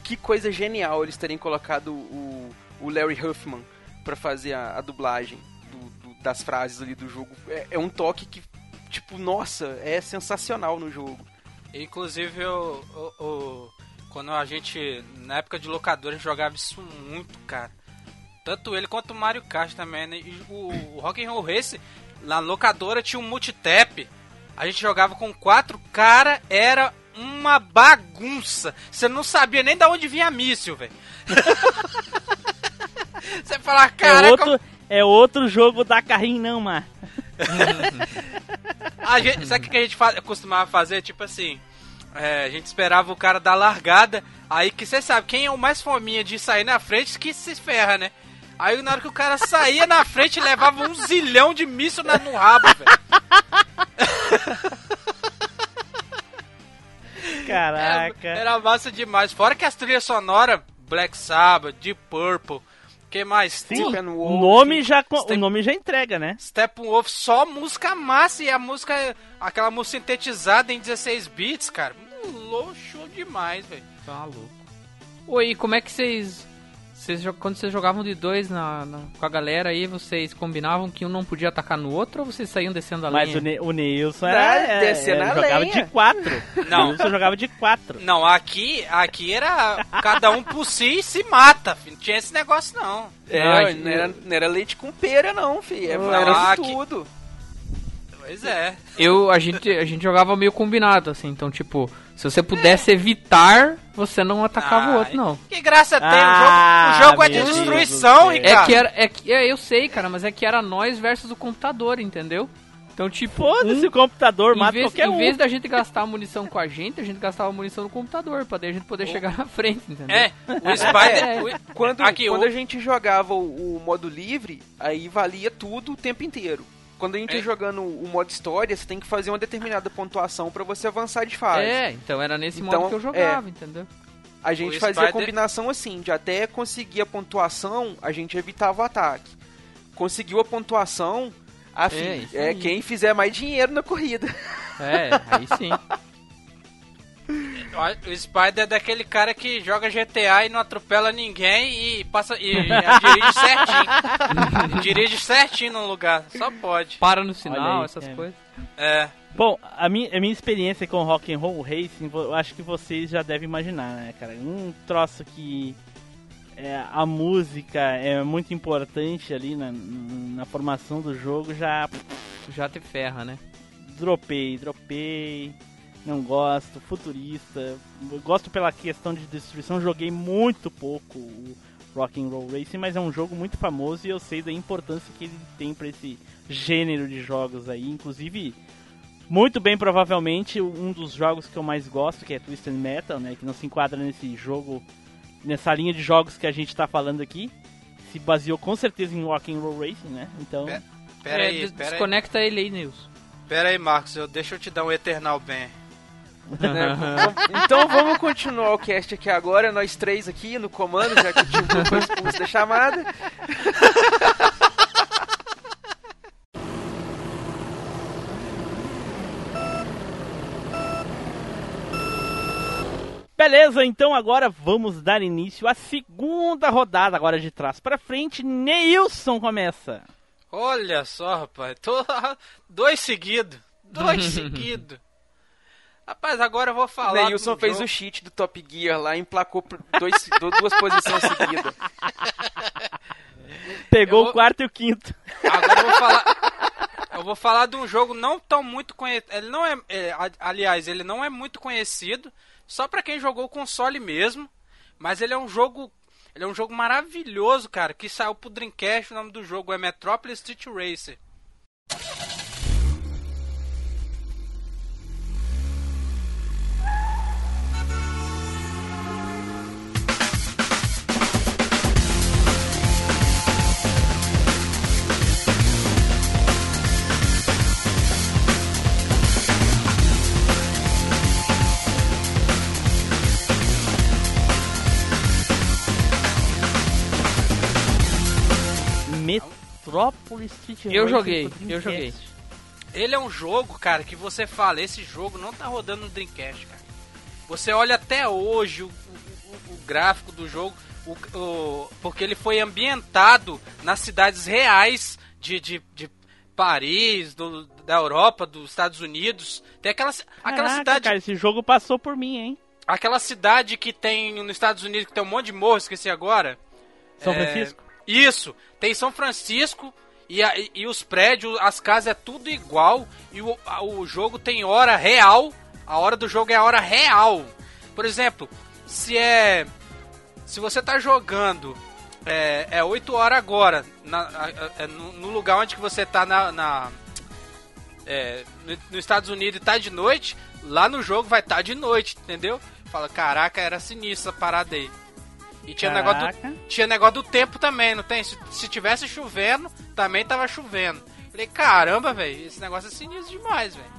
que coisa genial eles terem colocado o, o Larry Huffman pra fazer a, a dublagem do- do- das frases ali do jogo. É, é um toque que, tipo, nossa, é sensacional no jogo. Inclusive, eu, eu- eu- quando a gente, na época de locadora, jogava isso muito, cara. Tanto ele quanto o Mario Kart também, né? E o, o Rock and Roll Race, na locadora tinha um multitap. A gente jogava com quatro, cara, era uma bagunça. Você não sabia nem da onde vinha míssil, velho. Você fala, É cara, outro, é outro jogo da carrinho não, mano. A gente, sabe o que a gente fa- costumava fazer? Tipo assim, é, a gente esperava o cara dar largada, aí que você sabe, quem é o mais fominha de sair na frente que se ferra, né? Aí na hora que o cara saía na frente, levava um zilhão de míssil na- no rabo, velho. Caraca. Era massa demais. Fora que as trilhas sonoras, Black Sabbath, Deep Purple, que mais? Sim, Steppenwolf, o nome, já, Step- o nome já entrega, né? Steppenwolf, só música massa e a música, aquela música sintetizada em 16 bits, cara. Louco demais, velho. Tá louco. Oi, como é que vocês Vocês, quando vocês jogavam de dois na, na- com a galera aí, vocês combinavam que um não podia atacar no outro ou vocês saíam descendo a Mas lenha? o, Ne o Neilson Não, era, descer era- na jogava lenha. de quatro. Não. O Neilson jogava de quatro. Não, aqui, aqui era cada um por si e se mata, filho. Não tinha esse negócio não. É, Não, a não, era, não era leite com pera, não, filho. Não, Era de aqui- tudo. Pois é. Eu, a gente, a gente jogava meio combinado, assim, então, tipo, se você pudesse evitar, você não atacava o Ah, outro, não. Que graça tem, Ah, o jogo, o jogo é de Deus destruição. Ricardo. É que era, é que, é, eu sei, cara, mas é que era nós versus o computador, entendeu? Então, tipo, Foda-se um- o computador, em mata vez, qualquer em um. vez da gente gastar munição com a gente, a gente gastava munição no computador, pra daí a gente poder chegar na frente, entendeu? É, o Spider... É. o- Quando, Aqui, quando o- a gente jogava o, o modo livre, aí valia tudo o tempo inteiro. Quando a gente É. ia jogando o modo história, você tem que fazer uma determinada pontuação pra você avançar de fase. É, então era nesse Então, modo que eu jogava, entendeu? A gente O fazia a Spider- combinação assim, de até conseguir a pontuação, a gente evitava o ataque. Conseguiu a pontuação, a É, é quem fizer mais dinheiro na corrida. É, aí sim. O Spider é daquele cara que joga GTA e não atropela ninguém e passa e dirige certinho. dirige certinho no lugar, só pode. Para no sinal, aí, essas é. coisas. É. Bom, a minha, a minha experiência com Rock and Roll Racing, eu acho que vocês já devem imaginar, né, cara? Um troço que é, a música é muito importante ali na, na formação do jogo, já Já te ferra, né? dropei, dropei, não gosto, futurista, eu gosto pela questão de destruição, joguei muito pouco o Rock and Roll Racing, mas é um jogo muito famoso e eu sei da importância que ele tem para esse gênero de jogos aí, inclusive muito bem provavelmente um dos jogos que eu mais gosto, que é Twisted Metal, né, que não se enquadra nesse jogo, nessa linha de jogos que a gente tá falando aqui, se baseou com certeza em Rock and Roll Racing, né? Então, É. Pera É, aí, des- pera aí. desconecta ele aí, Nilson. Pera aí, Marcos, eu, deixa eu te dar um Eternal Ben. Né? então vamos continuar o cast aqui agora, nós três aqui no comando, já que o Tim Blue foi expulso da chamada. Beleza, então agora vamos dar início à segunda rodada, agora de trás para frente. Neilson começa. Olha só, rapaz, tô dois seguidos, dois seguidos. Rapaz, agora eu vou falar. O Neilson do fez jogo. o cheat do Top Gear lá e emplacou dois, du- duas posições seguidas. Pegou vou- o quarto e o quinto. Agora eu vou falar. Eu vou falar de um jogo não tão muito conhecido. Ele não é, é, aliás, ele não é muito conhecido, só pra quem jogou o console mesmo. Mas ele é um jogo, ele é um jogo maravilhoso, cara, que saiu pro Dreamcast. O nome do jogo é Metropolis Street Racer. Metrópolis Street Eu joguei, eu joguei. Ele é um jogo, cara, que você fala, esse jogo não tá rodando no Dreamcast, cara. Você olha até hoje o, o- o- gráfico do jogo, o- porque ele foi ambientado nas cidades reais de, de, de Paris, do- da Europa, dos Estados Unidos. Tem aquela, ci- aquela Caraca, cidade. cara, esse jogo passou por mim, hein? Aquela cidade que tem nos Estados Unidos que tem um monte de morro, esqueci agora. São É, Francisco? Isso, tem São Francisco e, a- e- os prédios, as casas é tudo igual e o, a- o jogo tem hora real. A hora do jogo é a hora real. Por exemplo, se é. Se você tá jogando é, é 8 horas agora, na, a- a- é no, no lugar onde que você tá na. na- é, no- nos Estados Unidos e tá de noite, lá no jogo vai estar tá de noite, entendeu? Fala, caraca, era sinistra essa parada aí. E tinha negócio, do, tinha negócio do tempo também, não tem? Se, se tivesse chovendo, também tava chovendo. Falei, caramba, velho, esse negócio é sinistro demais, velho.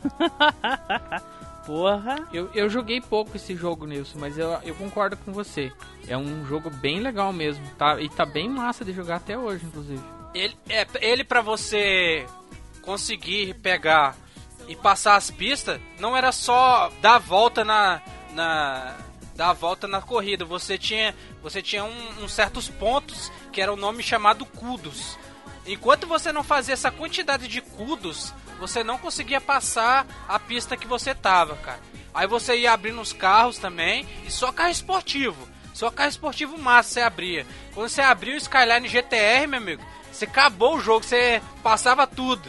Porra. Eu, eu joguei pouco esse jogo, Nilson, mas eu, eu concordo com você. É um jogo bem legal mesmo, tá? E tá bem massa de jogar até hoje, inclusive. Ele, é, ele para você conseguir pegar e passar as pistas, não era só dar a volta na, na dar a volta na corrida. Você tinha, você tinha um, uns certos pontos que era o nome chamado cudos. Enquanto você não fazia essa quantidade de cudos, você não conseguia passar a pista que você tava, cara. Aí você ia abrindo os carros também, e só carro esportivo. Só carro esportivo massa você abria. Quando você abriu o Skyline GTR, meu amigo, você acabou o jogo, você passava tudo.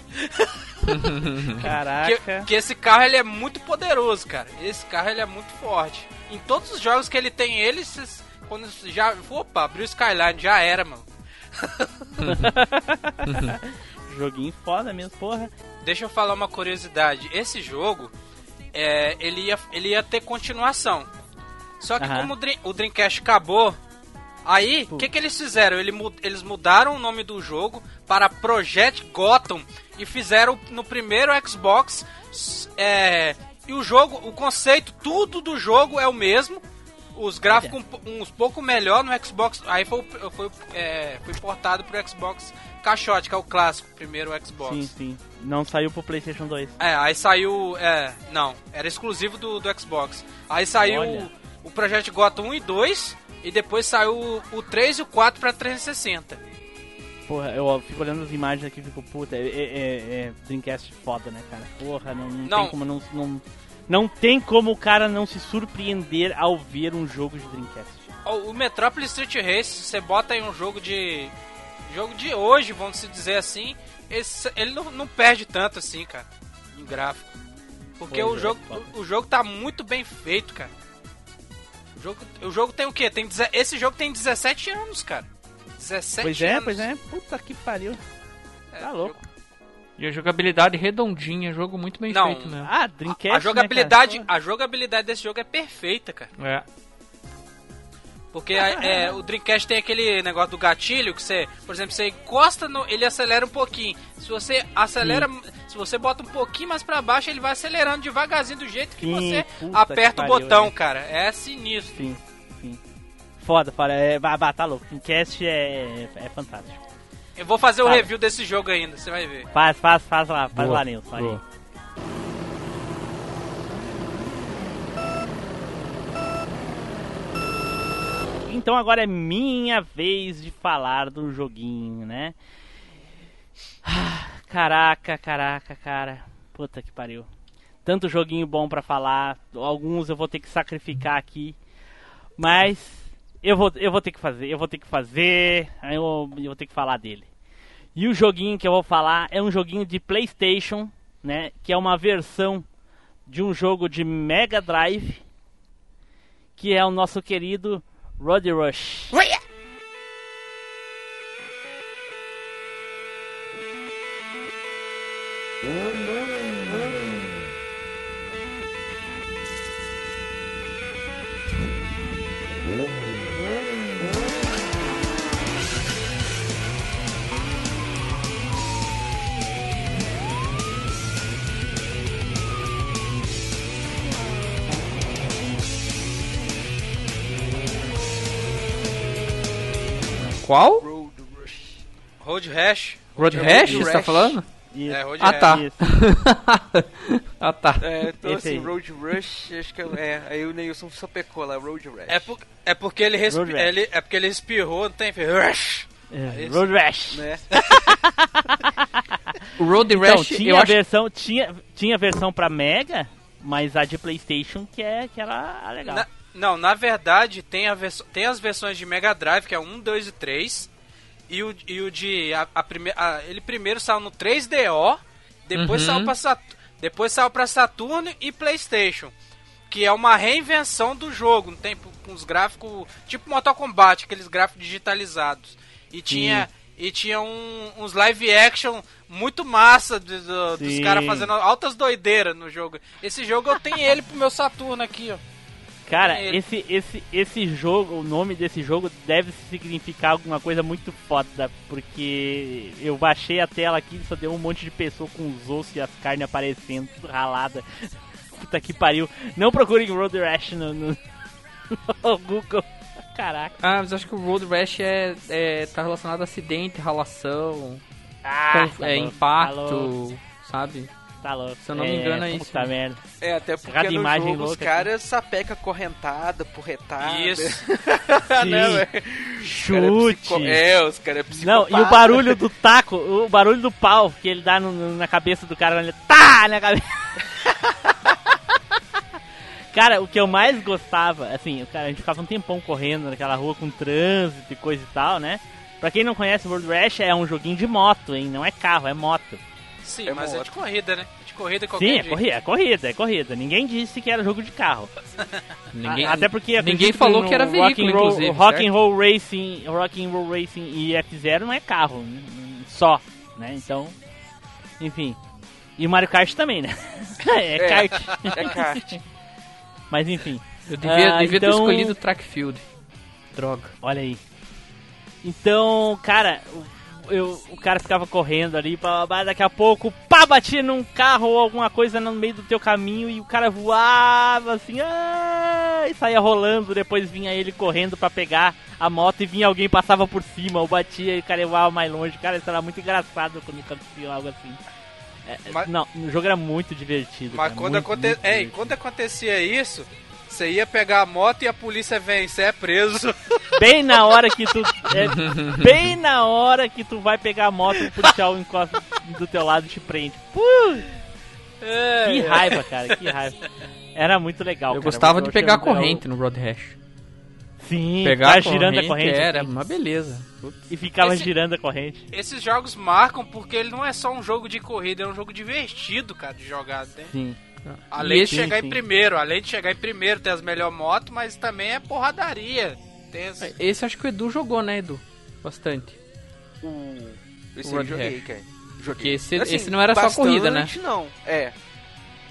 Caraca. Que, que esse carro ele é muito poderoso, cara. Esse carro ele é muito forte. Em todos os jogos que ele tem ele, cês- quando já, opa, abriu o Skyline, já era, mano. Joguinho foda mesmo, porra. Deixa eu falar uma curiosidade. Esse jogo, é, ele, ia, ele ia ter continuação. Só que Aham. como o, Dream- o Dreamcast acabou, aí, o que, que eles fizeram? Ele eles mudaram o nome do jogo para Project Gotham e fizeram no primeiro Xbox. é, e o jogo, o conceito, tudo do jogo é o mesmo. Os gráficos um, uns pouco melhor no Xbox. Aí foi, foi, é, foi portado pro Xbox Caixote, que é o clássico, primeiro Xbox. Sim, sim. Não saiu pro PlayStation 2. É, aí saiu. É, não, era exclusivo do, do Xbox. Aí saiu Olha. o, o Project Gotham 1 e 2, e depois saiu o, o 3 e o 4 pra 360. Porra, eu fico olhando as imagens aqui e fico, puta, é, é, é- é Dreamcast foda, né, cara? Porra, não, não, Não. tem como não, não. Não tem como o cara não se surpreender ao ver um jogo de Dreamcast. O, Metropolis Street Race, você bota aí um jogo de. Jogo de hoje, vamos se dizer assim, esse- ele não, não perde tanto assim, cara, em gráfico. Porque Pois o é, jogo, o, o jogo tá muito bem feito, cara. O jogo, o jogo tem o quê? Tem, esse jogo tem 17 anos, cara. 17 Pois é, anos. pois é. Puta que pariu. É, Tá louco. jogo- E a jogabilidade redondinha, jogo muito bem Não. feito mesmo. Ah, Dreamcast. A né, jogabilidade, cara? a jogabilidade desse jogo é perfeita, cara. É. Porque é, o Dreamcast tem aquele negócio do gatilho que você, por exemplo, você encosta no, ele acelera um pouquinho. Se você acelera, se você bota um pouquinho mais pra baixo, ele vai acelerando devagarzinho do jeito que Sim, você aperta o que pariu, botão, né? cara. É sinistro. Sim, sim. Foda, foda. É, bah, bah, tá louco. Dreamcast é, é fantástico. Eu vou fazer o review desse jogo ainda, você vai ver. Faz, faz, faz lá, faz Boa, lá, Nilson. aí. Então agora é minha vez de falar do joguinho, né? Ah, Caraca, caraca, cara. Puta que pariu. Tanto joguinho bom pra falar. Alguns eu vou ter que sacrificar aqui. Mas eu vou, eu vou ter que fazer, eu vou ter que fazer. Eu, eu vou ter que falar dele. E o joguinho que eu vou falar é um joguinho de PlayStation, né? Que é uma versão de um jogo de Mega Drive, que é o nosso querido Road Rush. Qual? Road Rush. Road Rash. Road É Rash, Road você tá Rash. falando? Isso. É, Road Ah, Rash. tá. Ah, tá. É, então Esse assim, aí. Road Rush, acho que é, é, aí o Neilson só pecou lá, Road Rush. É, por- é porque ele, respi- Rash. ele é porque ele espirrou, não tem? Fez Rush. É, Esse. Road Rash. Né? O Road Então, Rash, tinha eu acho versão, tinha, tinha versão pra Mega, mas a de PlayStation que é que era legal. Na- não, na verdade, tem, a vers- tem as versões de Mega Drive, que é 1, 2 e 3. E o, e o de. A, a prime- a- ele primeiro saiu no 3DO, depois Uhum. saiu pra Sat- depois saiu pra Saturno e PlayStation. Que é uma reinvenção do jogo, não tem com os gráficos. Tipo Mortal Kombat, aqueles gráficos digitalizados. E tinha. E tinha um- uns live action muito massa do- do- dos caras fazendo altas doideiras no jogo. Esse jogo eu tenho ele pro meu Saturno aqui, ó. Cara, esse, esse, esse jogo, o nome desse jogo deve significar alguma coisa muito foda, porque eu baixei a tela aqui e só deu um monte de pessoa com os ossos e as carnes aparecendo, tudo ralada. Puta que pariu. Não procurem Road Rash no, no, no Google. Caraca. Ah, mas acho que o Road Rash é, é, tá relacionado a acidente, ralação, Ah, conf- tá é, impacto, Falou. sabe? Tá louco. Se eu não me engano, é isso, Puta né? merda. É, até porque Cada no imagem jogo os caras sapeca correntada, porretada. Isso. né, é Chute. psico- É, os caras é Não, psicopata. e o barulho do taco, o barulho do pau que ele dá no- no- na cabeça do cara, ele tá na cabeça. cara, o que eu mais gostava, assim, o cara, a gente ficava um tempão correndo naquela rua com trânsito e coisa e tal, né? Pra quem não conhece, o World Rash é um joguinho de moto, hein? Não é carro, é moto. Sim, É mas é moto. de corrida, né? De corrida qualquer Sim, é corrida, é corrida, é corrida. Ninguém disse que era jogo de carro. Ninguém, A- Até porque ninguém falou que era Rock veículo, and Roll, inclusive, Rock certo? and Roll Racing, Rock and Roll Racing e F0 não é carro, n- n- só, né? Então, enfim. E o Mario Kart também, né? é, É. kart. É kart. Mas enfim, Eu devia, Ah, devia ter então- escolhido o track field. Droga. olha aí. Então, cara, eu, o cara ficava correndo ali, pá, daqui a pouco, pá, batia num carro ou alguma coisa no meio do teu caminho e o cara voava assim, ah, e saía rolando, depois vinha ele correndo pra pegar a moto e vinha alguém passava por cima, ou batia e o cara voava mais longe. Cara, isso era muito engraçado quando acontecia algo assim. É, Mas- não, o jogo era muito divertido. Mas cara, quando, muito, aconte... muito Ei, quando acontecia isso, você ia pegar a moto e a polícia vem, você é preso. Bem na hora que tu. é, bem na hora que tu vai pegar a moto, o policial encosta do teu lado e te prende. Puh, É, que raiva, cara, que raiva. Era muito legal. Eu cara, gostava de pegar a muito legal. corrente no Road Rash. Sim, Pegar ficar a girando a corrente era uma beleza. Putz. E ficava Esse- girando a corrente. Esses jogos marcam porque ele não é só um jogo de corrida, é um jogo divertido, cara, de jogar. Né? Sim. Além E de chegar sim. em primeiro, além de chegar em primeiro, ter as melhores motos, mas também é porradaria. Tem esse- Esse acho que o Edu jogou, né, Edu? Bastante. O... Esse O eu joguei, cara. Porque Joguei. esse, esse não era só corrida, né? Bastante não, é.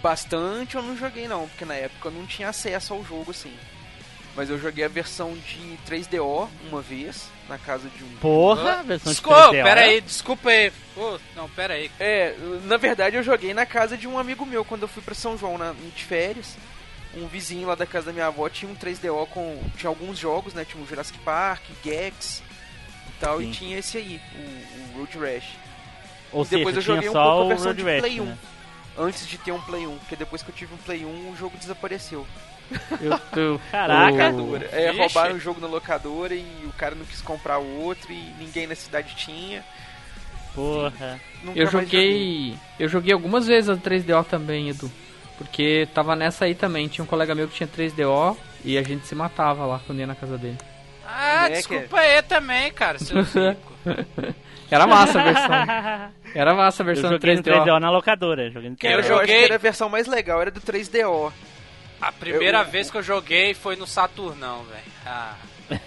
Bastante eu não joguei não, porque na época eu não tinha acesso ao jogo assim. Mas eu joguei a versão de 3DO uma vez, na casa de um... Porra, versão de Desculpa, 3D, pera olha. aí, desculpa aí. Pô, não, pera aí. É, na verdade eu joguei na casa de um amigo meu quando eu fui pra São João na, de férias. Um vizinho lá da casa da minha avó tinha um 3DO com. Tinha alguns jogos, né? Tinha o Jurassic Park, Gex e tal, Sim. e tinha esse aí, o, o Road Rash. Ou E depois seja, eu joguei um pouco a versão Road de Rash, Play 1. né? Antes de ter um Play 1, porque depois que eu tive um Play 1, o jogo desapareceu. Eu, eu, Caraca. o-. É, roubaram o jogo na locadora e o cara não quis comprar o outro e ninguém na cidade tinha. Porra. Nunca Eu joguei. Eu joguei algumas vezes a 3DO também, Edu. Porque tava nessa aí também. Tinha um colega meu que tinha 3DO e a gente se matava lá quando ia na casa dele. Ah, Né, desculpa aí também, cara, seu. Era massa a versão. Era massa a Eu versão joguei no 3DO. 3DO na locadora. Joguei no 3DO. Eu Eu, joguei- acho que era a versão mais legal, era do 3DO. A primeira Eu- vez que eu joguei foi no Saturnão, velho. Ah,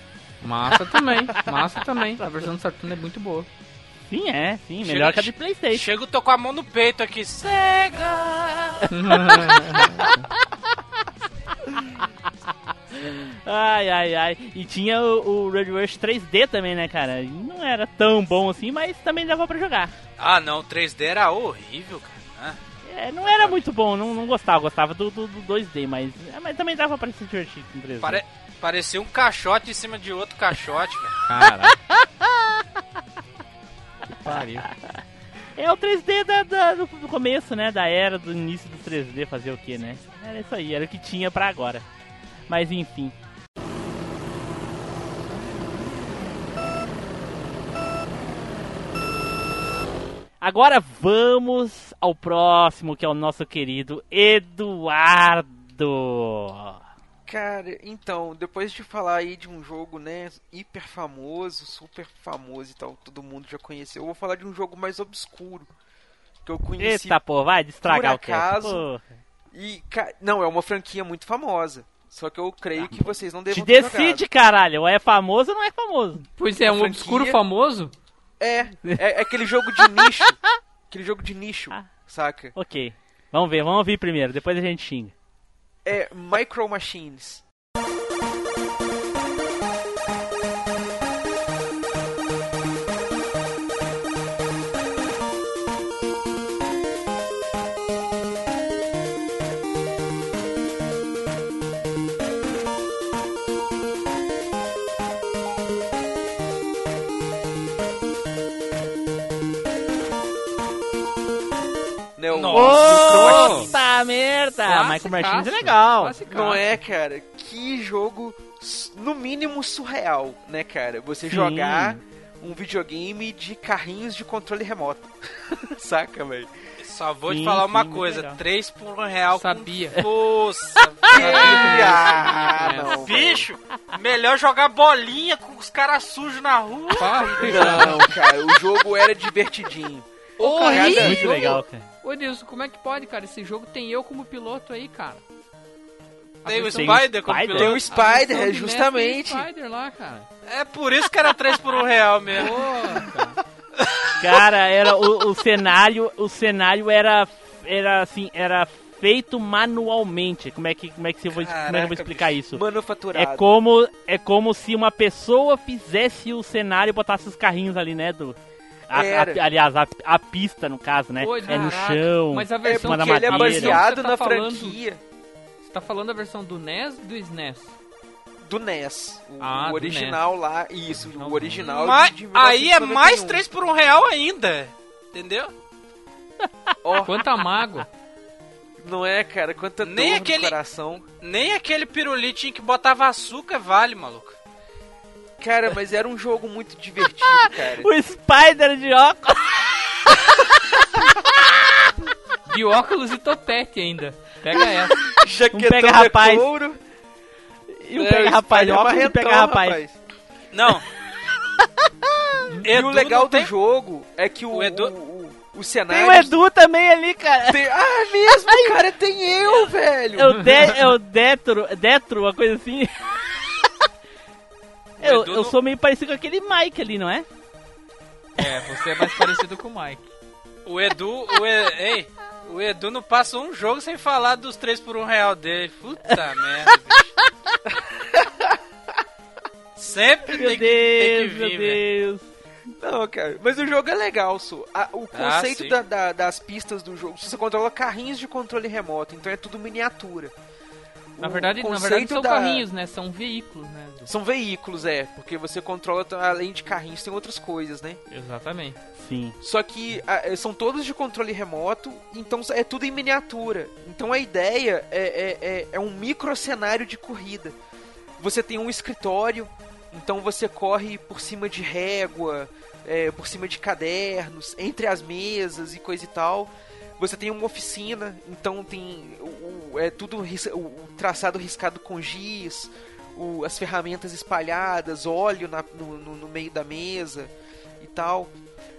Massa também. Massa também. A versão do Saturno é muito boa. Sim, é, sim. Chega- Melhor que a de Playstation. chego, tô com a mão no peito aqui. Sega! Ai, ai, ai. E tinha o, o Red Rush 3D também, né, cara? Não era tão bom assim, mas também dava pra jogar. Ah, não, o 3D era horrível, cara. É, não era muito bom, não, não gostava. Gostava do, do, do 2D, mas, mas também dava pra se divertir com 3D. pare- Parecia um caixote em cima de outro caixote, velho. Caraca. que pariu. É o 3D da, da- do, do começo, né? Da era, do início do 3D, fazer o que, né? Era isso aí, era o que tinha pra agora. Mas enfim. Agora vamos ao próximo, que é o nosso querido Eduardo. Cara, então, depois de falar aí de um jogo, né, hiper famoso, super famoso e tal, todo mundo já conheceu, eu vou falar de um jogo mais obscuro. Que eu conheci Eita, pô, vai destragar o acaso, Pô. e. Não, é uma franquia muito famosa. Só que eu creio que vocês não Te devem ter decide, caralho. Ou é famoso ou não é famoso. Pois é, um franquia- obscuro famoso. É, é, é aquele jogo de nicho. aquele jogo de nicho, Ah. saca? Ok. Vamos ver, vamos ouvir primeiro, depois a gente xinga. É Micro Machines. Nossa! Puta merda! Michael Classicaço, Machines é legal. Não é, cara? Que jogo, no mínimo, surreal, né, cara? Você Sim. jogar um videogame de carrinhos de controle remoto. Saca, velho? Só vou te Sim, falar uma sim, coisa: legal. 3 por 1 real Sabia. com força. Ah, não, velho. Bicho, melhor jogar bolinha com os caras sujos na rua. Pá. Não, cara, o jogo era divertidinho. Cara, esse é Muito legal, cara. Ô, Deus, como é que pode, cara? Esse jogo tem eu como piloto aí, cara. Tem o Spider como Spider? Tem o piloto. Spider, é justamente. Mestre Spider lá, cara. É por isso que era 3 por 1 real mesmo. Pô, cara. Cara, era o, o cenário, o cenário era era assim, era feito manualmente. Como é que como é que eu vou, como é que eu vou Caraca, explicar bicho. isso? Manufaturado. É como é como se uma pessoa fizesse o cenário e botasse os carrinhos ali, né, do a- a- aliás, a, a pista, no caso, né? Pô, é no caraca. chão. Mas a É versão da porque ele é baseado tá na falando- franquia Você tá falando da versão do NES ou do SNES? do NES. O, Ah, o do original lá, isso, o original Mas aí é mais 1991. 3 por 1 real ainda. Entendeu? Ó, Quanta mágoa. não é, cara? Quanta Nem dor aquele- no coração. Nem aquele pirulitinho que botava açúcar vale, maluco. Cara, mas era um jogo muito divertido, cara. O Spider de óculos. De óculos e topete ainda. Pega essa. Jaquetão pega, de rapaz. couro. E o É, pega rapaz, óculos e marrentão, pega rapaz. Não. E Edu o legal do tem- jogo é que o, O Edu- o, o, o Tem cenário... o Edu também ali, cara. tem- Ah, mesmo, cara, tem eu, velho. É o, de, é o Detro, Detro, uma coisa assim. Eu, Edu eu não- sou meio parecido com aquele Mike ali, não é? É, você é mais parecido com o Mike. O Edu, o E- ei, o Edu não passa um jogo sem falar dos 3 por 1 real dele. Puta merda, bicho. Sempre Meu tem que, tem que Deus, meu vir, velho. Deus. Não, cara, mas o jogo é legal, Su. A- o Ah, conceito sim. da- da- das pistas do jogo, você controla carrinhos de controle remoto, então é tudo miniatura. Na verdade, na verdade são da- carrinhos, né? São veículos, né? São veículos, é, porque você controla, além de carrinhos, tem outras coisas, né? Exatamente. Sim. Só que ah, eh, são todos de controle remoto, então é tudo em miniatura. Então a ideia é, é, é, é um micro cenário de corrida. Você tem um escritório, então você corre por cima de régua, eh, por cima de cadernos, entre as mesas e coisa e tal. Você tem uma oficina, então tem o, o- é tudo ris- o, o traçado riscado com giz, as ferramentas espalhadas, óleo na- no, no- no meio da mesa e tal.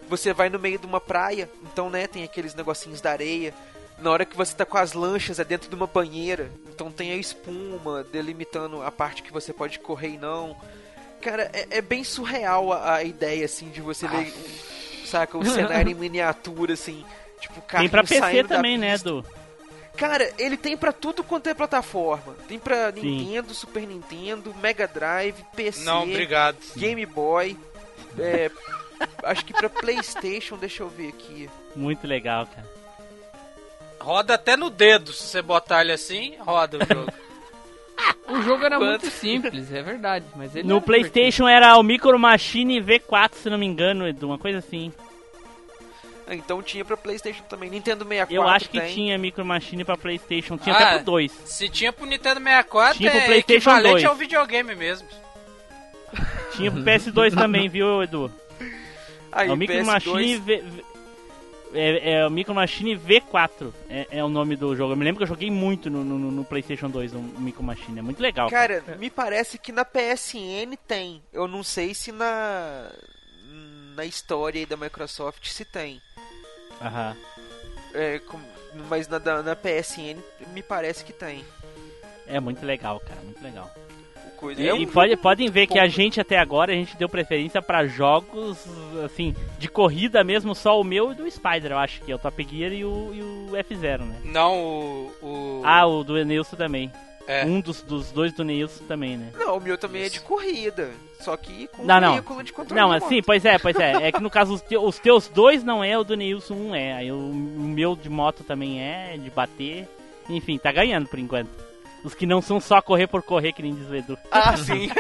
Você vai no meio de uma praia, então né, tem aqueles negocinhos da areia. Na hora que você tá com as lanchas é dentro de uma banheira, então tem a espuma delimitando a parte que você pode correr e não. Cara, é, é bem surreal a, a ideia assim de você ver, um- saca, o cenário em miniatura assim, tipo Tem pra PC também, né. Edu? Cara, ele tem pra tudo quanto é plataforma. Tem pra Sim. Nintendo, Super Nintendo, Mega Drive, PC, Não, obrigado. Game Boy, é, acho que pra PlayStation, deixa eu ver aqui. Muito legal, cara. Roda até no dedo, se você botar ele assim, roda o jogo. O jogo era Quanto? muito simples, é verdade. Mas ele No era PlayStation era o Micro Machine V4, se não me engano, Edu, uma coisa assim. Então tinha pra PlayStation também. Nintendo 64 Eu acho que tem. tinha Micro Machine pra PlayStation, tinha Ah, até pro 2. Se tinha pro Nintendo 64, Tinha pro é PlayStation equivalente 2. ao videogame mesmo. Tinha pro PS2 também, viu, Edu? Aí, é o Micro PS2, Machine V... É, é o Micro Machine V4 é, é o nome do jogo. Eu me lembro que eu joguei muito no, no, no PlayStation 2 o Micro Machine. É muito legal. Cara, me parece que na PSN tem. Eu não sei se na na história aí da Microsoft se tem. Aham. É, com- mas na, na PSN me parece que tem. É muito legal, cara. Muito legal. E, É um e pode, podem ver que a gente até agora a gente deu preferência pra jogos assim de corrida mesmo, só o meu e do Spider, eu acho que é o Top Gear e o, e o F0, né? Não o. o Ah, o do Neilson também. É. Um dos, dos dois do Neilson também, né? Não, o meu também é de corrida. Só que com Não, não. veículo de controle Não, assim, pois é, pois é. É que no caso os, te- os teus dois não é, o do Neilson um é. Aí o, o meu de moto também é, de bater. Enfim, tá ganhando por enquanto. Os que não são só correr por correr, que nem diz o Edu. Ah, sim.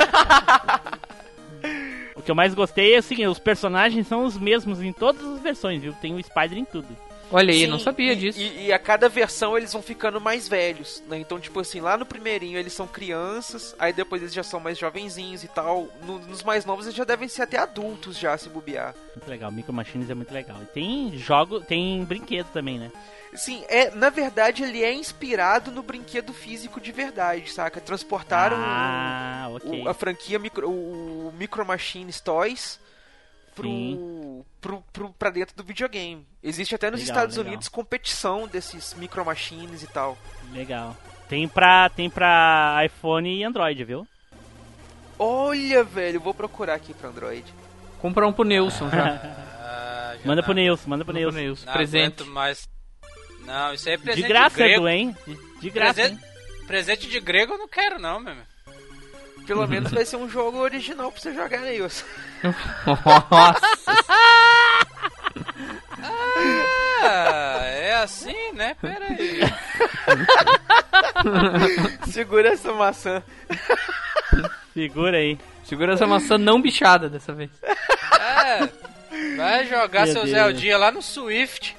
O que eu mais gostei é assim, os personagens são os mesmos em todas as versões, viu? Tem o Spider em tudo. Olha aí, Sim, não sabia e- disso. E, e a cada versão eles vão ficando mais velhos, né? Então, tipo assim, lá no primeirinho eles são crianças, aí depois eles já são mais jovenzinhos e tal. No- nos mais novos eles já devem ser até adultos já, se bobear. Muito legal, Micro Machines é muito legal. E tem jogo, tem brinquedo também, né? Sim, é, na verdade ele é inspirado no brinquedo físico de verdade, saca? Transportaram Ah, o- ok. o- a franquia micro, o Micro Machines Toys pro, Sim. pro, pro, pra dentro do videogame. Existe até nos Legal, Estados legal. Unidos competição desses Micro Machines e tal. Legal. Tem pra, tem pra iPhone e Android, viu? Olha, velho, vou procurar aqui pra Android. Comprar um pro Nelson já. Ah, já Manda não- pro Nilson, manda pro Manda pro Nilson. Nelson. não Presente. mais. Não, isso aí é presente De graça, grego. Edu, hein? De, de graça, Presente, hein? presente de grego eu não quero não, meu. Pelo menos vai ser um jogo original pra você jogar, Nilson. Nossa. Ah, é assim, né? Pera aí. Segura essa maçã. Segura aí. Segura essa maçã não bichada dessa vez. É, vai jogar Meu seu Deus. Zeldinha lá no Swift.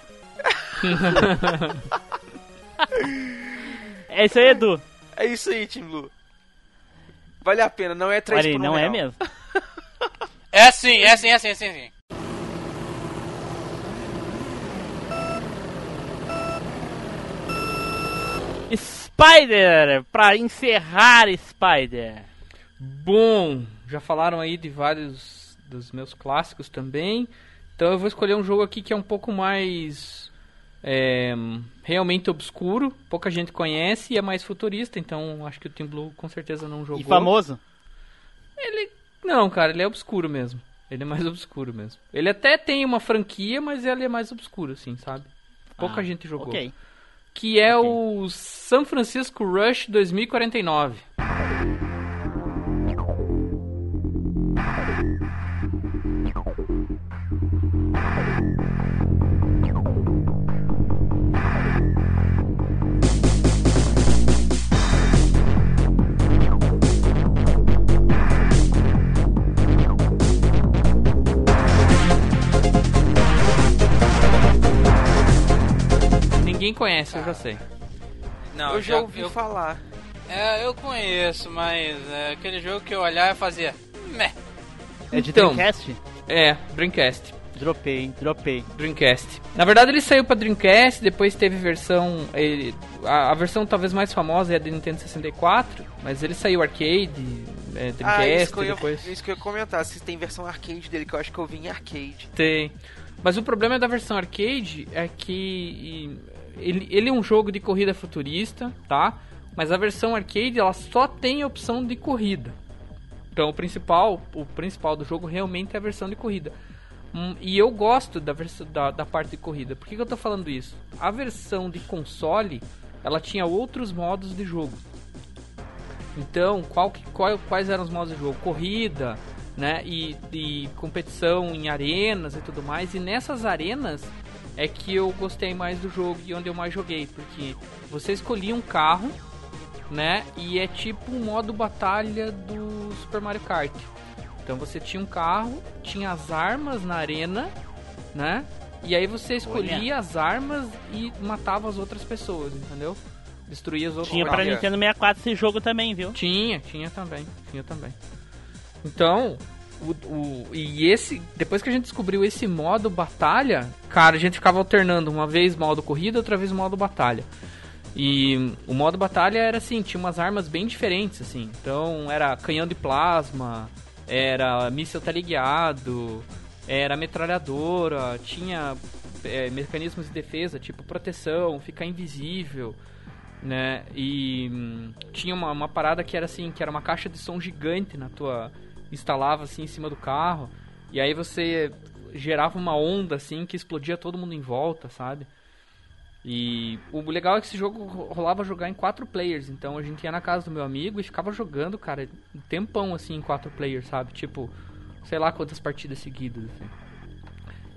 É isso aí, Edu. É isso aí, Team Blue. Vale a pena, não é 3 Olha por um não é real. mesmo. É sim, é sim, é sim, é sim, é sim. Spider! Pra encerrar Spider. Bom, já falaram aí de vários dos meus clássicos também. Então eu vou escolher um jogo aqui que é um pouco mais é, realmente obscuro, pouca gente conhece e é mais futurista, então acho que o Team Blue com certeza não jogou. E famoso? Ele não, cara, ele é obscuro mesmo. Ele é mais obscuro mesmo. Ele até tem uma franquia, mas ele é mais obscuro, assim, sabe? Pouca Ah, gente jogou. Ok. Que é Ok. o San Francisco Rush 2049. Ninguém conhece, eu já sei. Não, Eu já ouvi eu, falar. é, eu conheço, mas é aquele jogo que eu olhar e fazia. Meh. É de Então. Dreamcast? É, Dreamcast. Dropei, hein? Dropei. Dreamcast. Na verdade ele saiu pra Dreamcast, depois teve versão. ele- a, a versão talvez mais famosa é a do Nintendo 64, mas ele saiu arcade, é, Dreamcast, Ah, isso que, eu ia, depois. isso que eu ia comentar. Se tem versão arcade dele, que eu acho que eu vi em arcade. Tem. Mas o problema da versão arcade é que ele, ele é um jogo de corrida futurista, tá? Mas a versão arcade ela só tem a opção de corrida. Então o principal, o principal do jogo realmente é a versão de corrida. Hum, e eu gosto da, da, da parte de corrida. Por que, que eu tô falando isso? A versão de console ela tinha outros modos de jogo. Então, qual, qual- quais eram os modos de jogo? Corrida, né? E, e competição em arenas e tudo mais. E nessas arenas é que eu gostei mais do jogo e onde eu mais joguei. Porque você escolhia um carro, né? E é tipo um modo batalha do Super Mario Kart. Então você tinha um carro, tinha as armas na arena, né? E aí você escolhia as armas e matava as outras pessoas, entendeu? Destruía as outras Tinha pra Olha. Nintendo 64 esse jogo também, viu? tinha, tinha também, tinha também. Então, o, o- e esse, depois que a gente descobriu esse modo batalha, cara, a gente ficava alternando uma vez modo corrida, outra vez modo batalha. E o modo batalha era assim, tinha umas armas bem diferentes, assim. Então era canhão de plasma, era míssil teleguiado, era metralhadora, tinha é, mecanismos de defesa, tipo proteção, ficar invisível né? E hum, tinha uma, uma parada que era assim, que era uma caixa de som gigante na tua instalava assim em cima do carro e aí você gerava uma onda assim que explodia todo mundo em volta, sabe? E o legal é que esse jogo ro- rolava jogar em quatro players, então a gente ia na casa do meu amigo e ficava jogando, cara, um tempão assim em quatro players, sabe? Tipo, sei lá quantas partidas seguidas assim.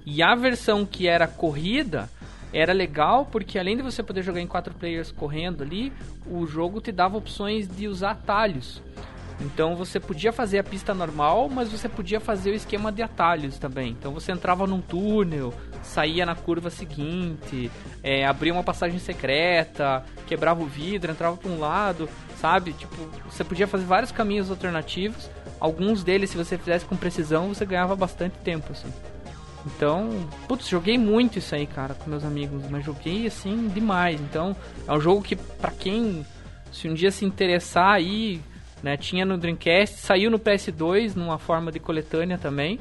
E a versão que era corrida era legal porque além de você poder jogar em quatro players correndo ali, o jogo te dava opções de usar atalhos. Então você podia fazer a pista normal, mas você podia fazer o esquema de atalhos também. Então você entrava num túnel, saía na curva seguinte, é, abria uma passagem secreta, quebrava o vidro, entrava pra um lado, sabe? Tipo, você podia fazer vários caminhos alternativos. Alguns deles, se você fizesse com precisão, você ganhava bastante tempo, assim. Então, putz, joguei muito isso aí, cara, com meus amigos, mas joguei assim demais. Então, é um jogo que pra quem se um dia se interessar aí, né, tinha no Dreamcast, saiu no PS2 numa forma de coletânea também,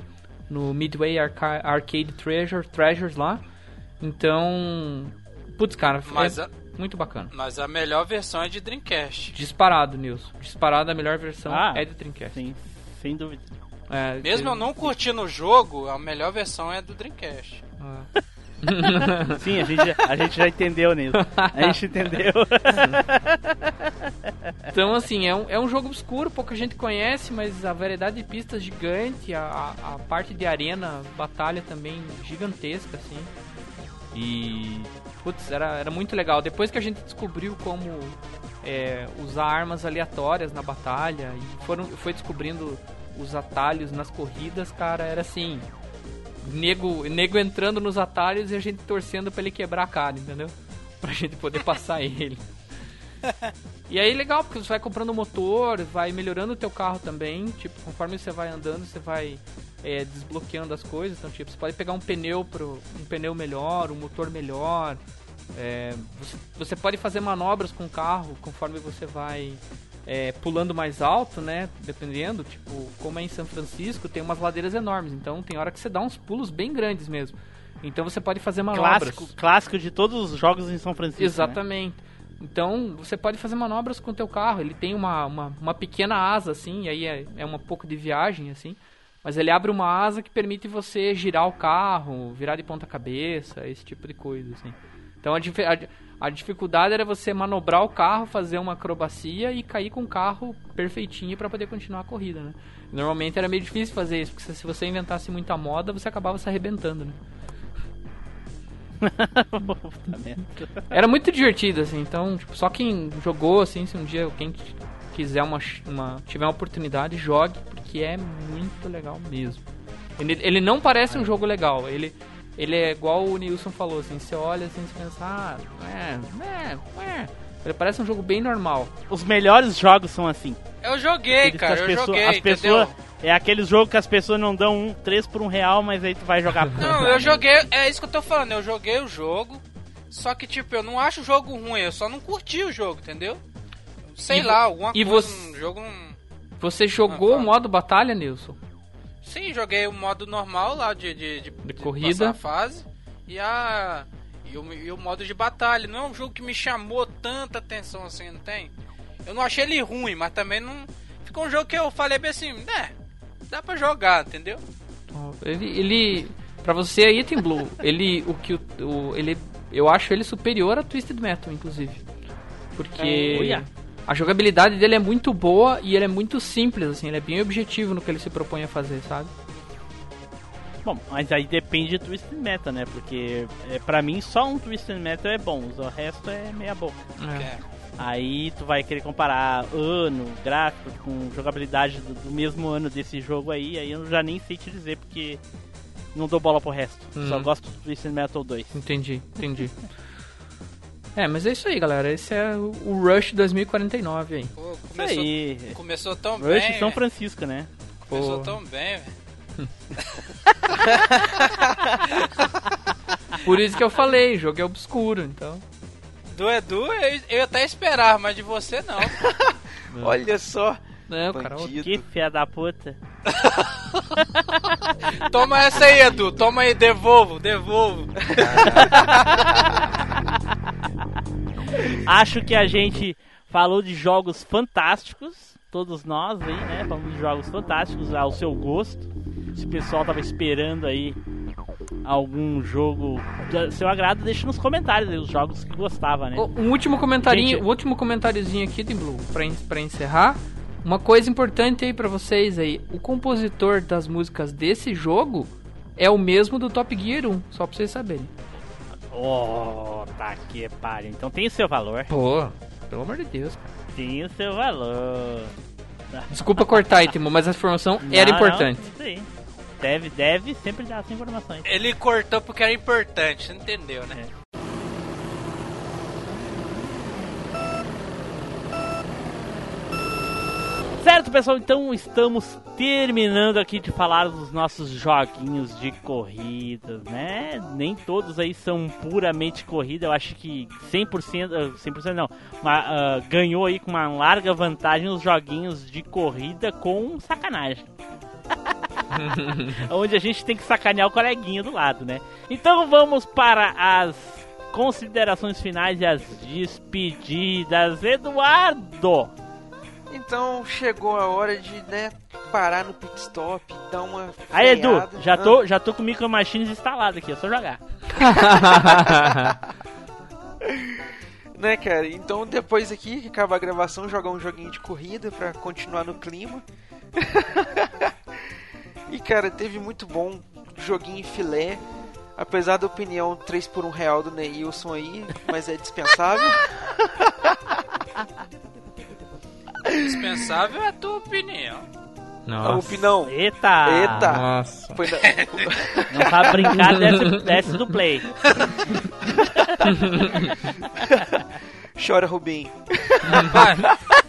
no Midway Arca Arcade Treasure, Treasures lá. Então, putz, cara, Mas é a- muito bacana. Mas a melhor versão é de Dreamcast. Disparado, Nilson. Disparado a melhor versão Ah, é do Dreamcast. Sim, sem dúvida. É, Mesmo eu não curtindo o jogo, a melhor versão é do Dreamcast. Ah. Sim, a gente, a gente já entendeu nisso. A gente entendeu. Então, assim, é um, é um jogo obscuro, pouca gente conhece, mas a variedade de pistas gigante, a, a, parte de arena, batalha também gigantesca, assim. E, putz, era, era muito legal. Depois que a gente descobriu como é, usar armas aleatórias na batalha e foram, foi descobrindo os atalhos nas corridas, cara, era assim... Nego, nego entrando nos atalhos e a gente torcendo pra ele quebrar a cara, entendeu? Pra gente poder passar ele. E aí legal, porque você vai comprando motor, vai melhorando o teu carro também. Tipo, conforme você vai andando, você vai é, desbloqueando as coisas. Então, tipo, você pode pegar um pneu pro, um pneu melhor, um motor melhor. É, você, você pode fazer manobras com o carro conforme você vai é, pulando mais alto, né? Dependendo, tipo, como é em São Francisco, tem umas ladeiras enormes. Então tem hora que você dá uns pulos bem grandes mesmo. Então você pode fazer manobras. clássico, clássico de todos os jogos em São Francisco. né? Então, você pode fazer manobras com o teu carro. Ele tem uma, uma, uma pequena asa, assim, e aí é, é um pouco de viagem, assim. Mas ele abre uma asa que permite você girar o carro, virar de ponta cabeça, esse tipo de coisa, assim. Então, a, a, a dificuldade era você manobrar o carro, fazer uma acrobacia e cair com o carro perfeitinho para poder continuar a corrida, né? Normalmente era meio difícil fazer isso, porque se você inventasse muita moda, você acabava se arrebentando, né? Era muito divertido, assim, então, tipo, só quem jogou, assim, se um dia alguém qu- quiser uma, uma tiver uma oportunidade, jogue, porque é muito legal mesmo. Ele, ele não parece um jogo legal, ele, ele é igual o Nilson falou, assim, você olha assim, você pensa, ah, é, é, é. Ele parece um jogo bem normal. Os melhores jogos são assim. Eu joguei, cara, as eu pessoas- joguei, as pessoas, entendeu? É aqueles jogos que as pessoas não dão um 3 por um real, mas aí tu vai jogar. Não, eu joguei, é isso que eu tô falando, eu joguei o jogo, só que tipo, eu não acho o jogo ruim, eu só não curti o jogo, entendeu? Sei E lá, alguma e coisa você- no jogo não... Você jogou Ah, o tá. modo batalha, Nilson? Sim, joguei o modo normal lá de, de, de, de corrida. fase e a e o, e o modo de batalha. Não é um jogo que me chamou tanta atenção assim, não tem? Eu não achei ele ruim, mas também não. Ficou um jogo que eu falei bem assim, né? Dá pra jogar, entendeu? Ele, ele para você aí, Team Blue, ele o que o, o- ele eu acho ele superior a Twisted Metal, inclusive. Porque É, a jogabilidade dele é muito boa e ele é muito simples assim, ele é bem objetivo no que ele se propõe a fazer, sabe? Bom, mas aí depende do Twisted Metal, né? Porque é, pra mim só um Twisted Metal é bom, o resto é meia boca. É. É. Aí tu vai querer comparar ano, gráfico com jogabilidade do, do mesmo ano desse jogo aí, aí eu já nem sei te dizer porque não dou bola pro resto. Hum. Só gosto do Twisted Metal 2. Entendi, entendi. É, mas é isso aí, galera. Esse é o Rush 2049 aí. Pô, Isso começou, aí. começou tão Rush bem. São velho. Francisco, né? Começou Pô. tão bem, velho. Por isso que eu falei, o jogo é obscuro, então. Do Edu eu, eu até esperava, mas de você não. Olha só. Não, cara. Que fia da puta. Toma essa aí, Edu. Toma aí, devolvo, devolvo. Acho que a gente falou de jogos fantásticos, todos nós aí, né? Falamos de jogos fantásticos ao seu gosto. Se o pessoal tava esperando aí algum jogo do seu agrado, deixa nos comentários aí os jogos que gostava, né? O- Um último comentarinho, Gente- o último comentáriozinho aqui de Blue pra, en- pra encerrar. Uma coisa importante aí pra vocês aí, o compositor das músicas desse jogo é o mesmo do Top Gear 1, só pra vocês saberem. Oh, tá que pariu. Então tem o seu valor. Pô, pelo amor de Deus, cara. Tem o seu valor. Desculpa cortar aí, Timo, mas a informação era Não, importante. não, aí. Deve, deve sempre dar as informações. Ele cortou porque era importante, você entendeu, né? Certo, pessoal, então estamos terminando aqui de falar dos nossos joguinhos de corridas, né? Nem todos aí são puramente corrida, eu acho que 100%, ah, 100% não, ma- ah, ganhou aí com uma larga vantagem os joguinhos de corrida com sacanagem. Onde a gente tem que sacanear o coleguinha do lado, né? Então vamos para as considerações finais e as despedidas. Eduardo! Então chegou a hora de, né, parar no pit stop, dar uma Aí, Edu, já Ah, tô, já tô com o Micro Machines instalado aqui, é só jogar. Né, cara? Então depois aqui, que acaba a gravação, jogar um joguinho de corrida pra continuar no clima. e, cara, teve muito bom joguinho em filé. Apesar da opinião 3 por 1 real do Neilson aí, mas é dispensável. Dispensável é a tua opinião. A Nossa. opinião. Eita! Eita! Nossa. Foi na- Não sabe brincar, desce, desce do play. Chora, Rubinho. Rapaz,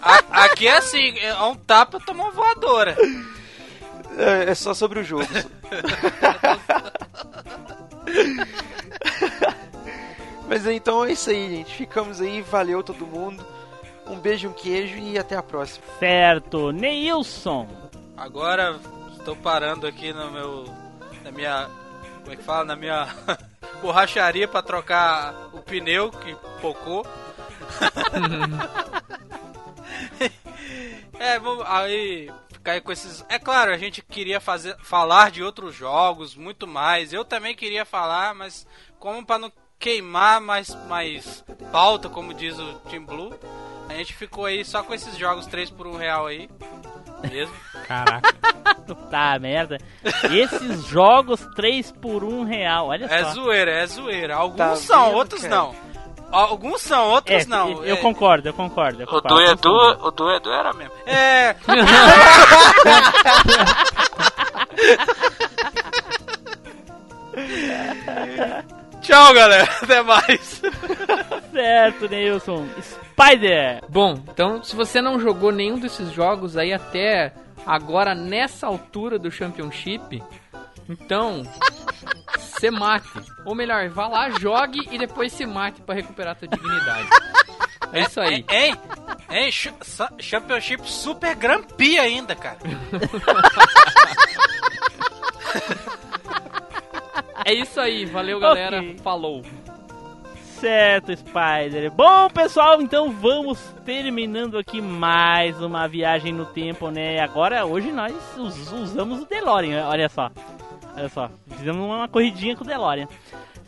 a- aqui é assim, é um tapa, toma uma voadora. É, é só sobre o jogo. Mas então é isso aí, gente. Ficamos aí. Valeu todo mundo. Um beijo, um queijo e até a próxima. Certo, Neilson. Agora estou parando aqui no meu. Na minha. Como é que fala? Na minha borracharia pra trocar o pneu que pocou. é, vamos aí ficar aí com esses. É claro, a gente queria fazer, falar de outros jogos, muito mais. Eu também queria falar, mas como para não queimar mais, mais pauta, como diz o Team Blue, a gente ficou aí só com esses jogos 3 por 1 real aí. Mesmo. Caraca. Tá, merda. Esses jogos 3 por 1 real, olha É só. zoeira, é zoeira. Alguns Tá são, vendo, outros cara? não. Alguns são, outros É, não. eu É, concordo, eu concordo. Eu O concordo. do Alguns Edu, o do Edu era mesmo. É. Tchau, galera. Até mais. Certo, Neilson. Spider. Bom, então se você não jogou nenhum desses jogos aí até agora nessa altura do Championship, então se mate. Ou melhor, vá lá, jogue e depois se mate pra recuperar tua dignidade. É isso aí. Hein? Hein? Ch- sa- Championship Super Grand Prix ainda, cara. É isso aí. Valeu, galera. Ok. Falou. Certo, Spider. Bom, pessoal, então vamos terminando aqui mais uma viagem no tempo, né? Agora, hoje nós us- usamos o DeLorean, olha só. Olha só, fizemos uma corridinha com o DeLorean.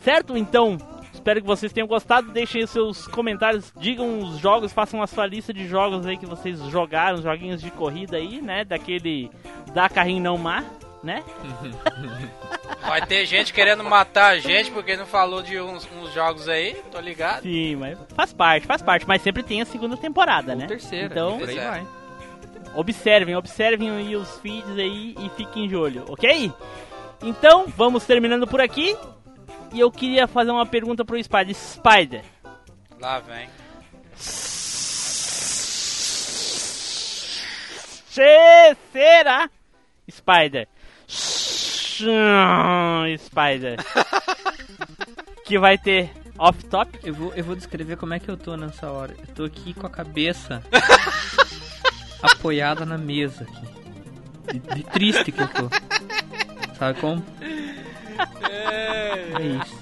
Certo? Então, espero que vocês tenham gostado. Deixem os seus comentários, digam os jogos, façam a sua lista de jogos aí que vocês jogaram, joguinhos de corrida aí, né? Daquele da carrinho não mar, né? Vai ter gente querendo matar a gente porque não falou de uns, uns jogos aí, tô ligado. Sim, mas faz parte, faz parte. Mas sempre tem a segunda temporada, Ou né? terceira. Então, por aí vai. observem, observem aí os feeds aí e fiquem de olho, ok? Então, vamos terminando por aqui. E eu queria fazer uma pergunta pro Spider. Spider, Lá vem. se- será? Spider. Spider. que vai ter off-top? Eu vou, eu vou descrever como é que eu tô nessa hora. Eu tô aqui com a cabeça apoiada na mesa aqui. De, de triste que eu tô. Sabe como? É isso.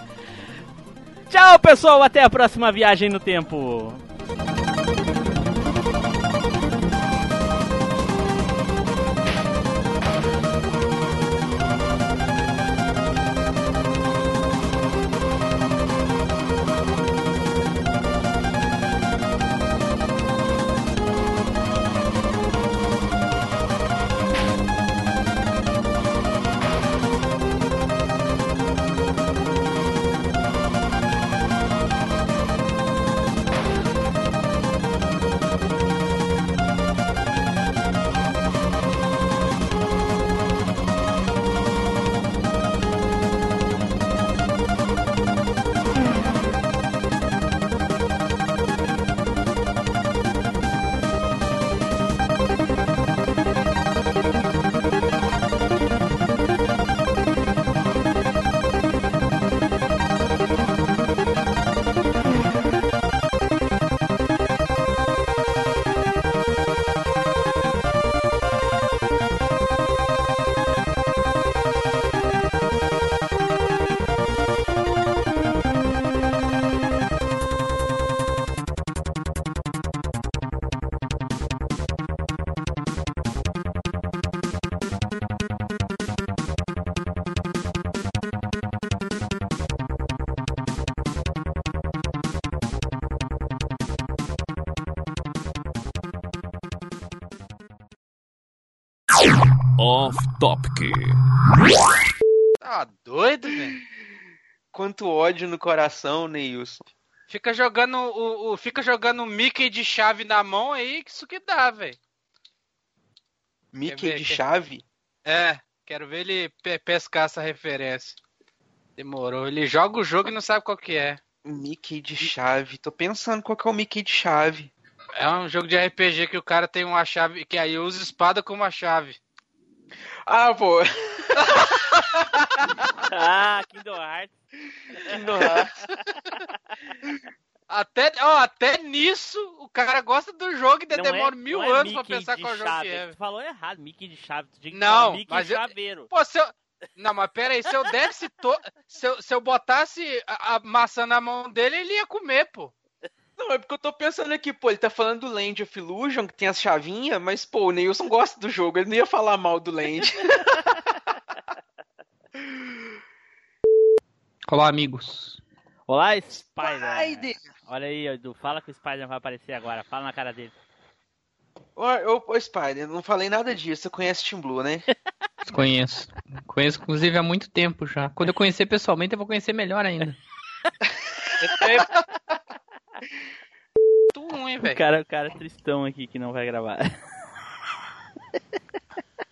Tchau, pessoal. Até a próxima viagem no tempo. Ódio no coração, Neilson. Fica jogando o, o- fica jogando o Mickey de chave na mão aí, que isso que dá, velho. Mickey ver, de quer- chave? É, quero ver ele pe- pescar essa referência. Demorou. Ele joga o jogo e não sabe qual que é. Mickey de chave. Tô pensando qual que é o Mickey de chave. É um jogo de RPG que o cara tem uma chave, que aí usa espada como uma chave. Ah, pô. Ah, Kingdom Hearts. Kingdom Hearts. Até, ó, até nisso o cara gosta do jogo e ainda demora é- mil é anos pra Mickey pensar qual jogo chave, que é. Tu falou errado, Mickey de chave. Tu tinha que Não, Mickey mas eu- chaveiro. Pô, se eu... Não, mas pera aí, se eu desse to... se, eu, se eu botasse a, a maçã na mão dele, ele ia comer, pô. Não, é porque eu tô pensando aqui, pô, ele tá falando do Land of Illusion, que tem as chavinhas, mas, pô, o Neilson gosta do jogo, ele não ia falar mal do Land. Olá, amigos. Olá, Spider. Spider. Olha aí, Edu, fala que o Spider vai aparecer agora. Fala na cara dele. Ô, ô, ô, Spider, não falei nada disso, você conhece Team Blue, né? Conheço. Conheço, inclusive, há muito tempo já. Quando eu conhecer pessoalmente, eu vou conhecer melhor ainda. Muito ruim, O velho. cara, o cara tristão aqui que não vai gravar.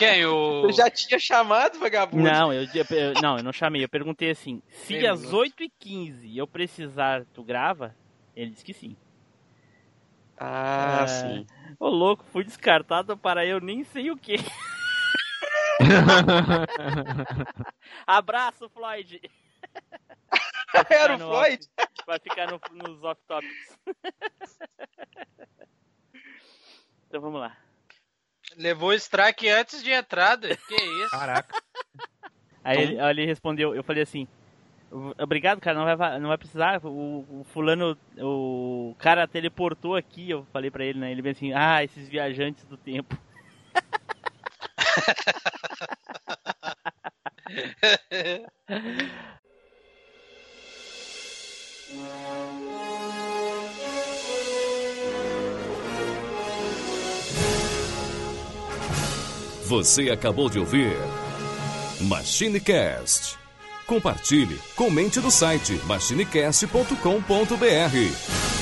Quem? O. Eu já tinha chamado, vagabundo. Não, eu, eu- não, eu não chamei. Eu perguntei assim: se Meio às minuto. 8h15 eu precisar, tu grava? Ele disse que sim. Ah, É. sim. Ô louco, fui descartado para eu nem sei o que. Abraço, Floyd. Era o Floyd? off. Vai ficar no- nos off-topics. então vamos lá. Levou strike antes de entrada. Que isso? Caraca. Aí ele, ele respondeu, eu falei assim, obrigado cara, não vai, va- não vai precisar, o, o fulano, o cara teleportou aqui, eu falei pra ele, né, ele bem assim, ah, esses viajantes do tempo. Você acabou de ouvir MachineCast. Compartilhe, comente no site machinecast.com.br.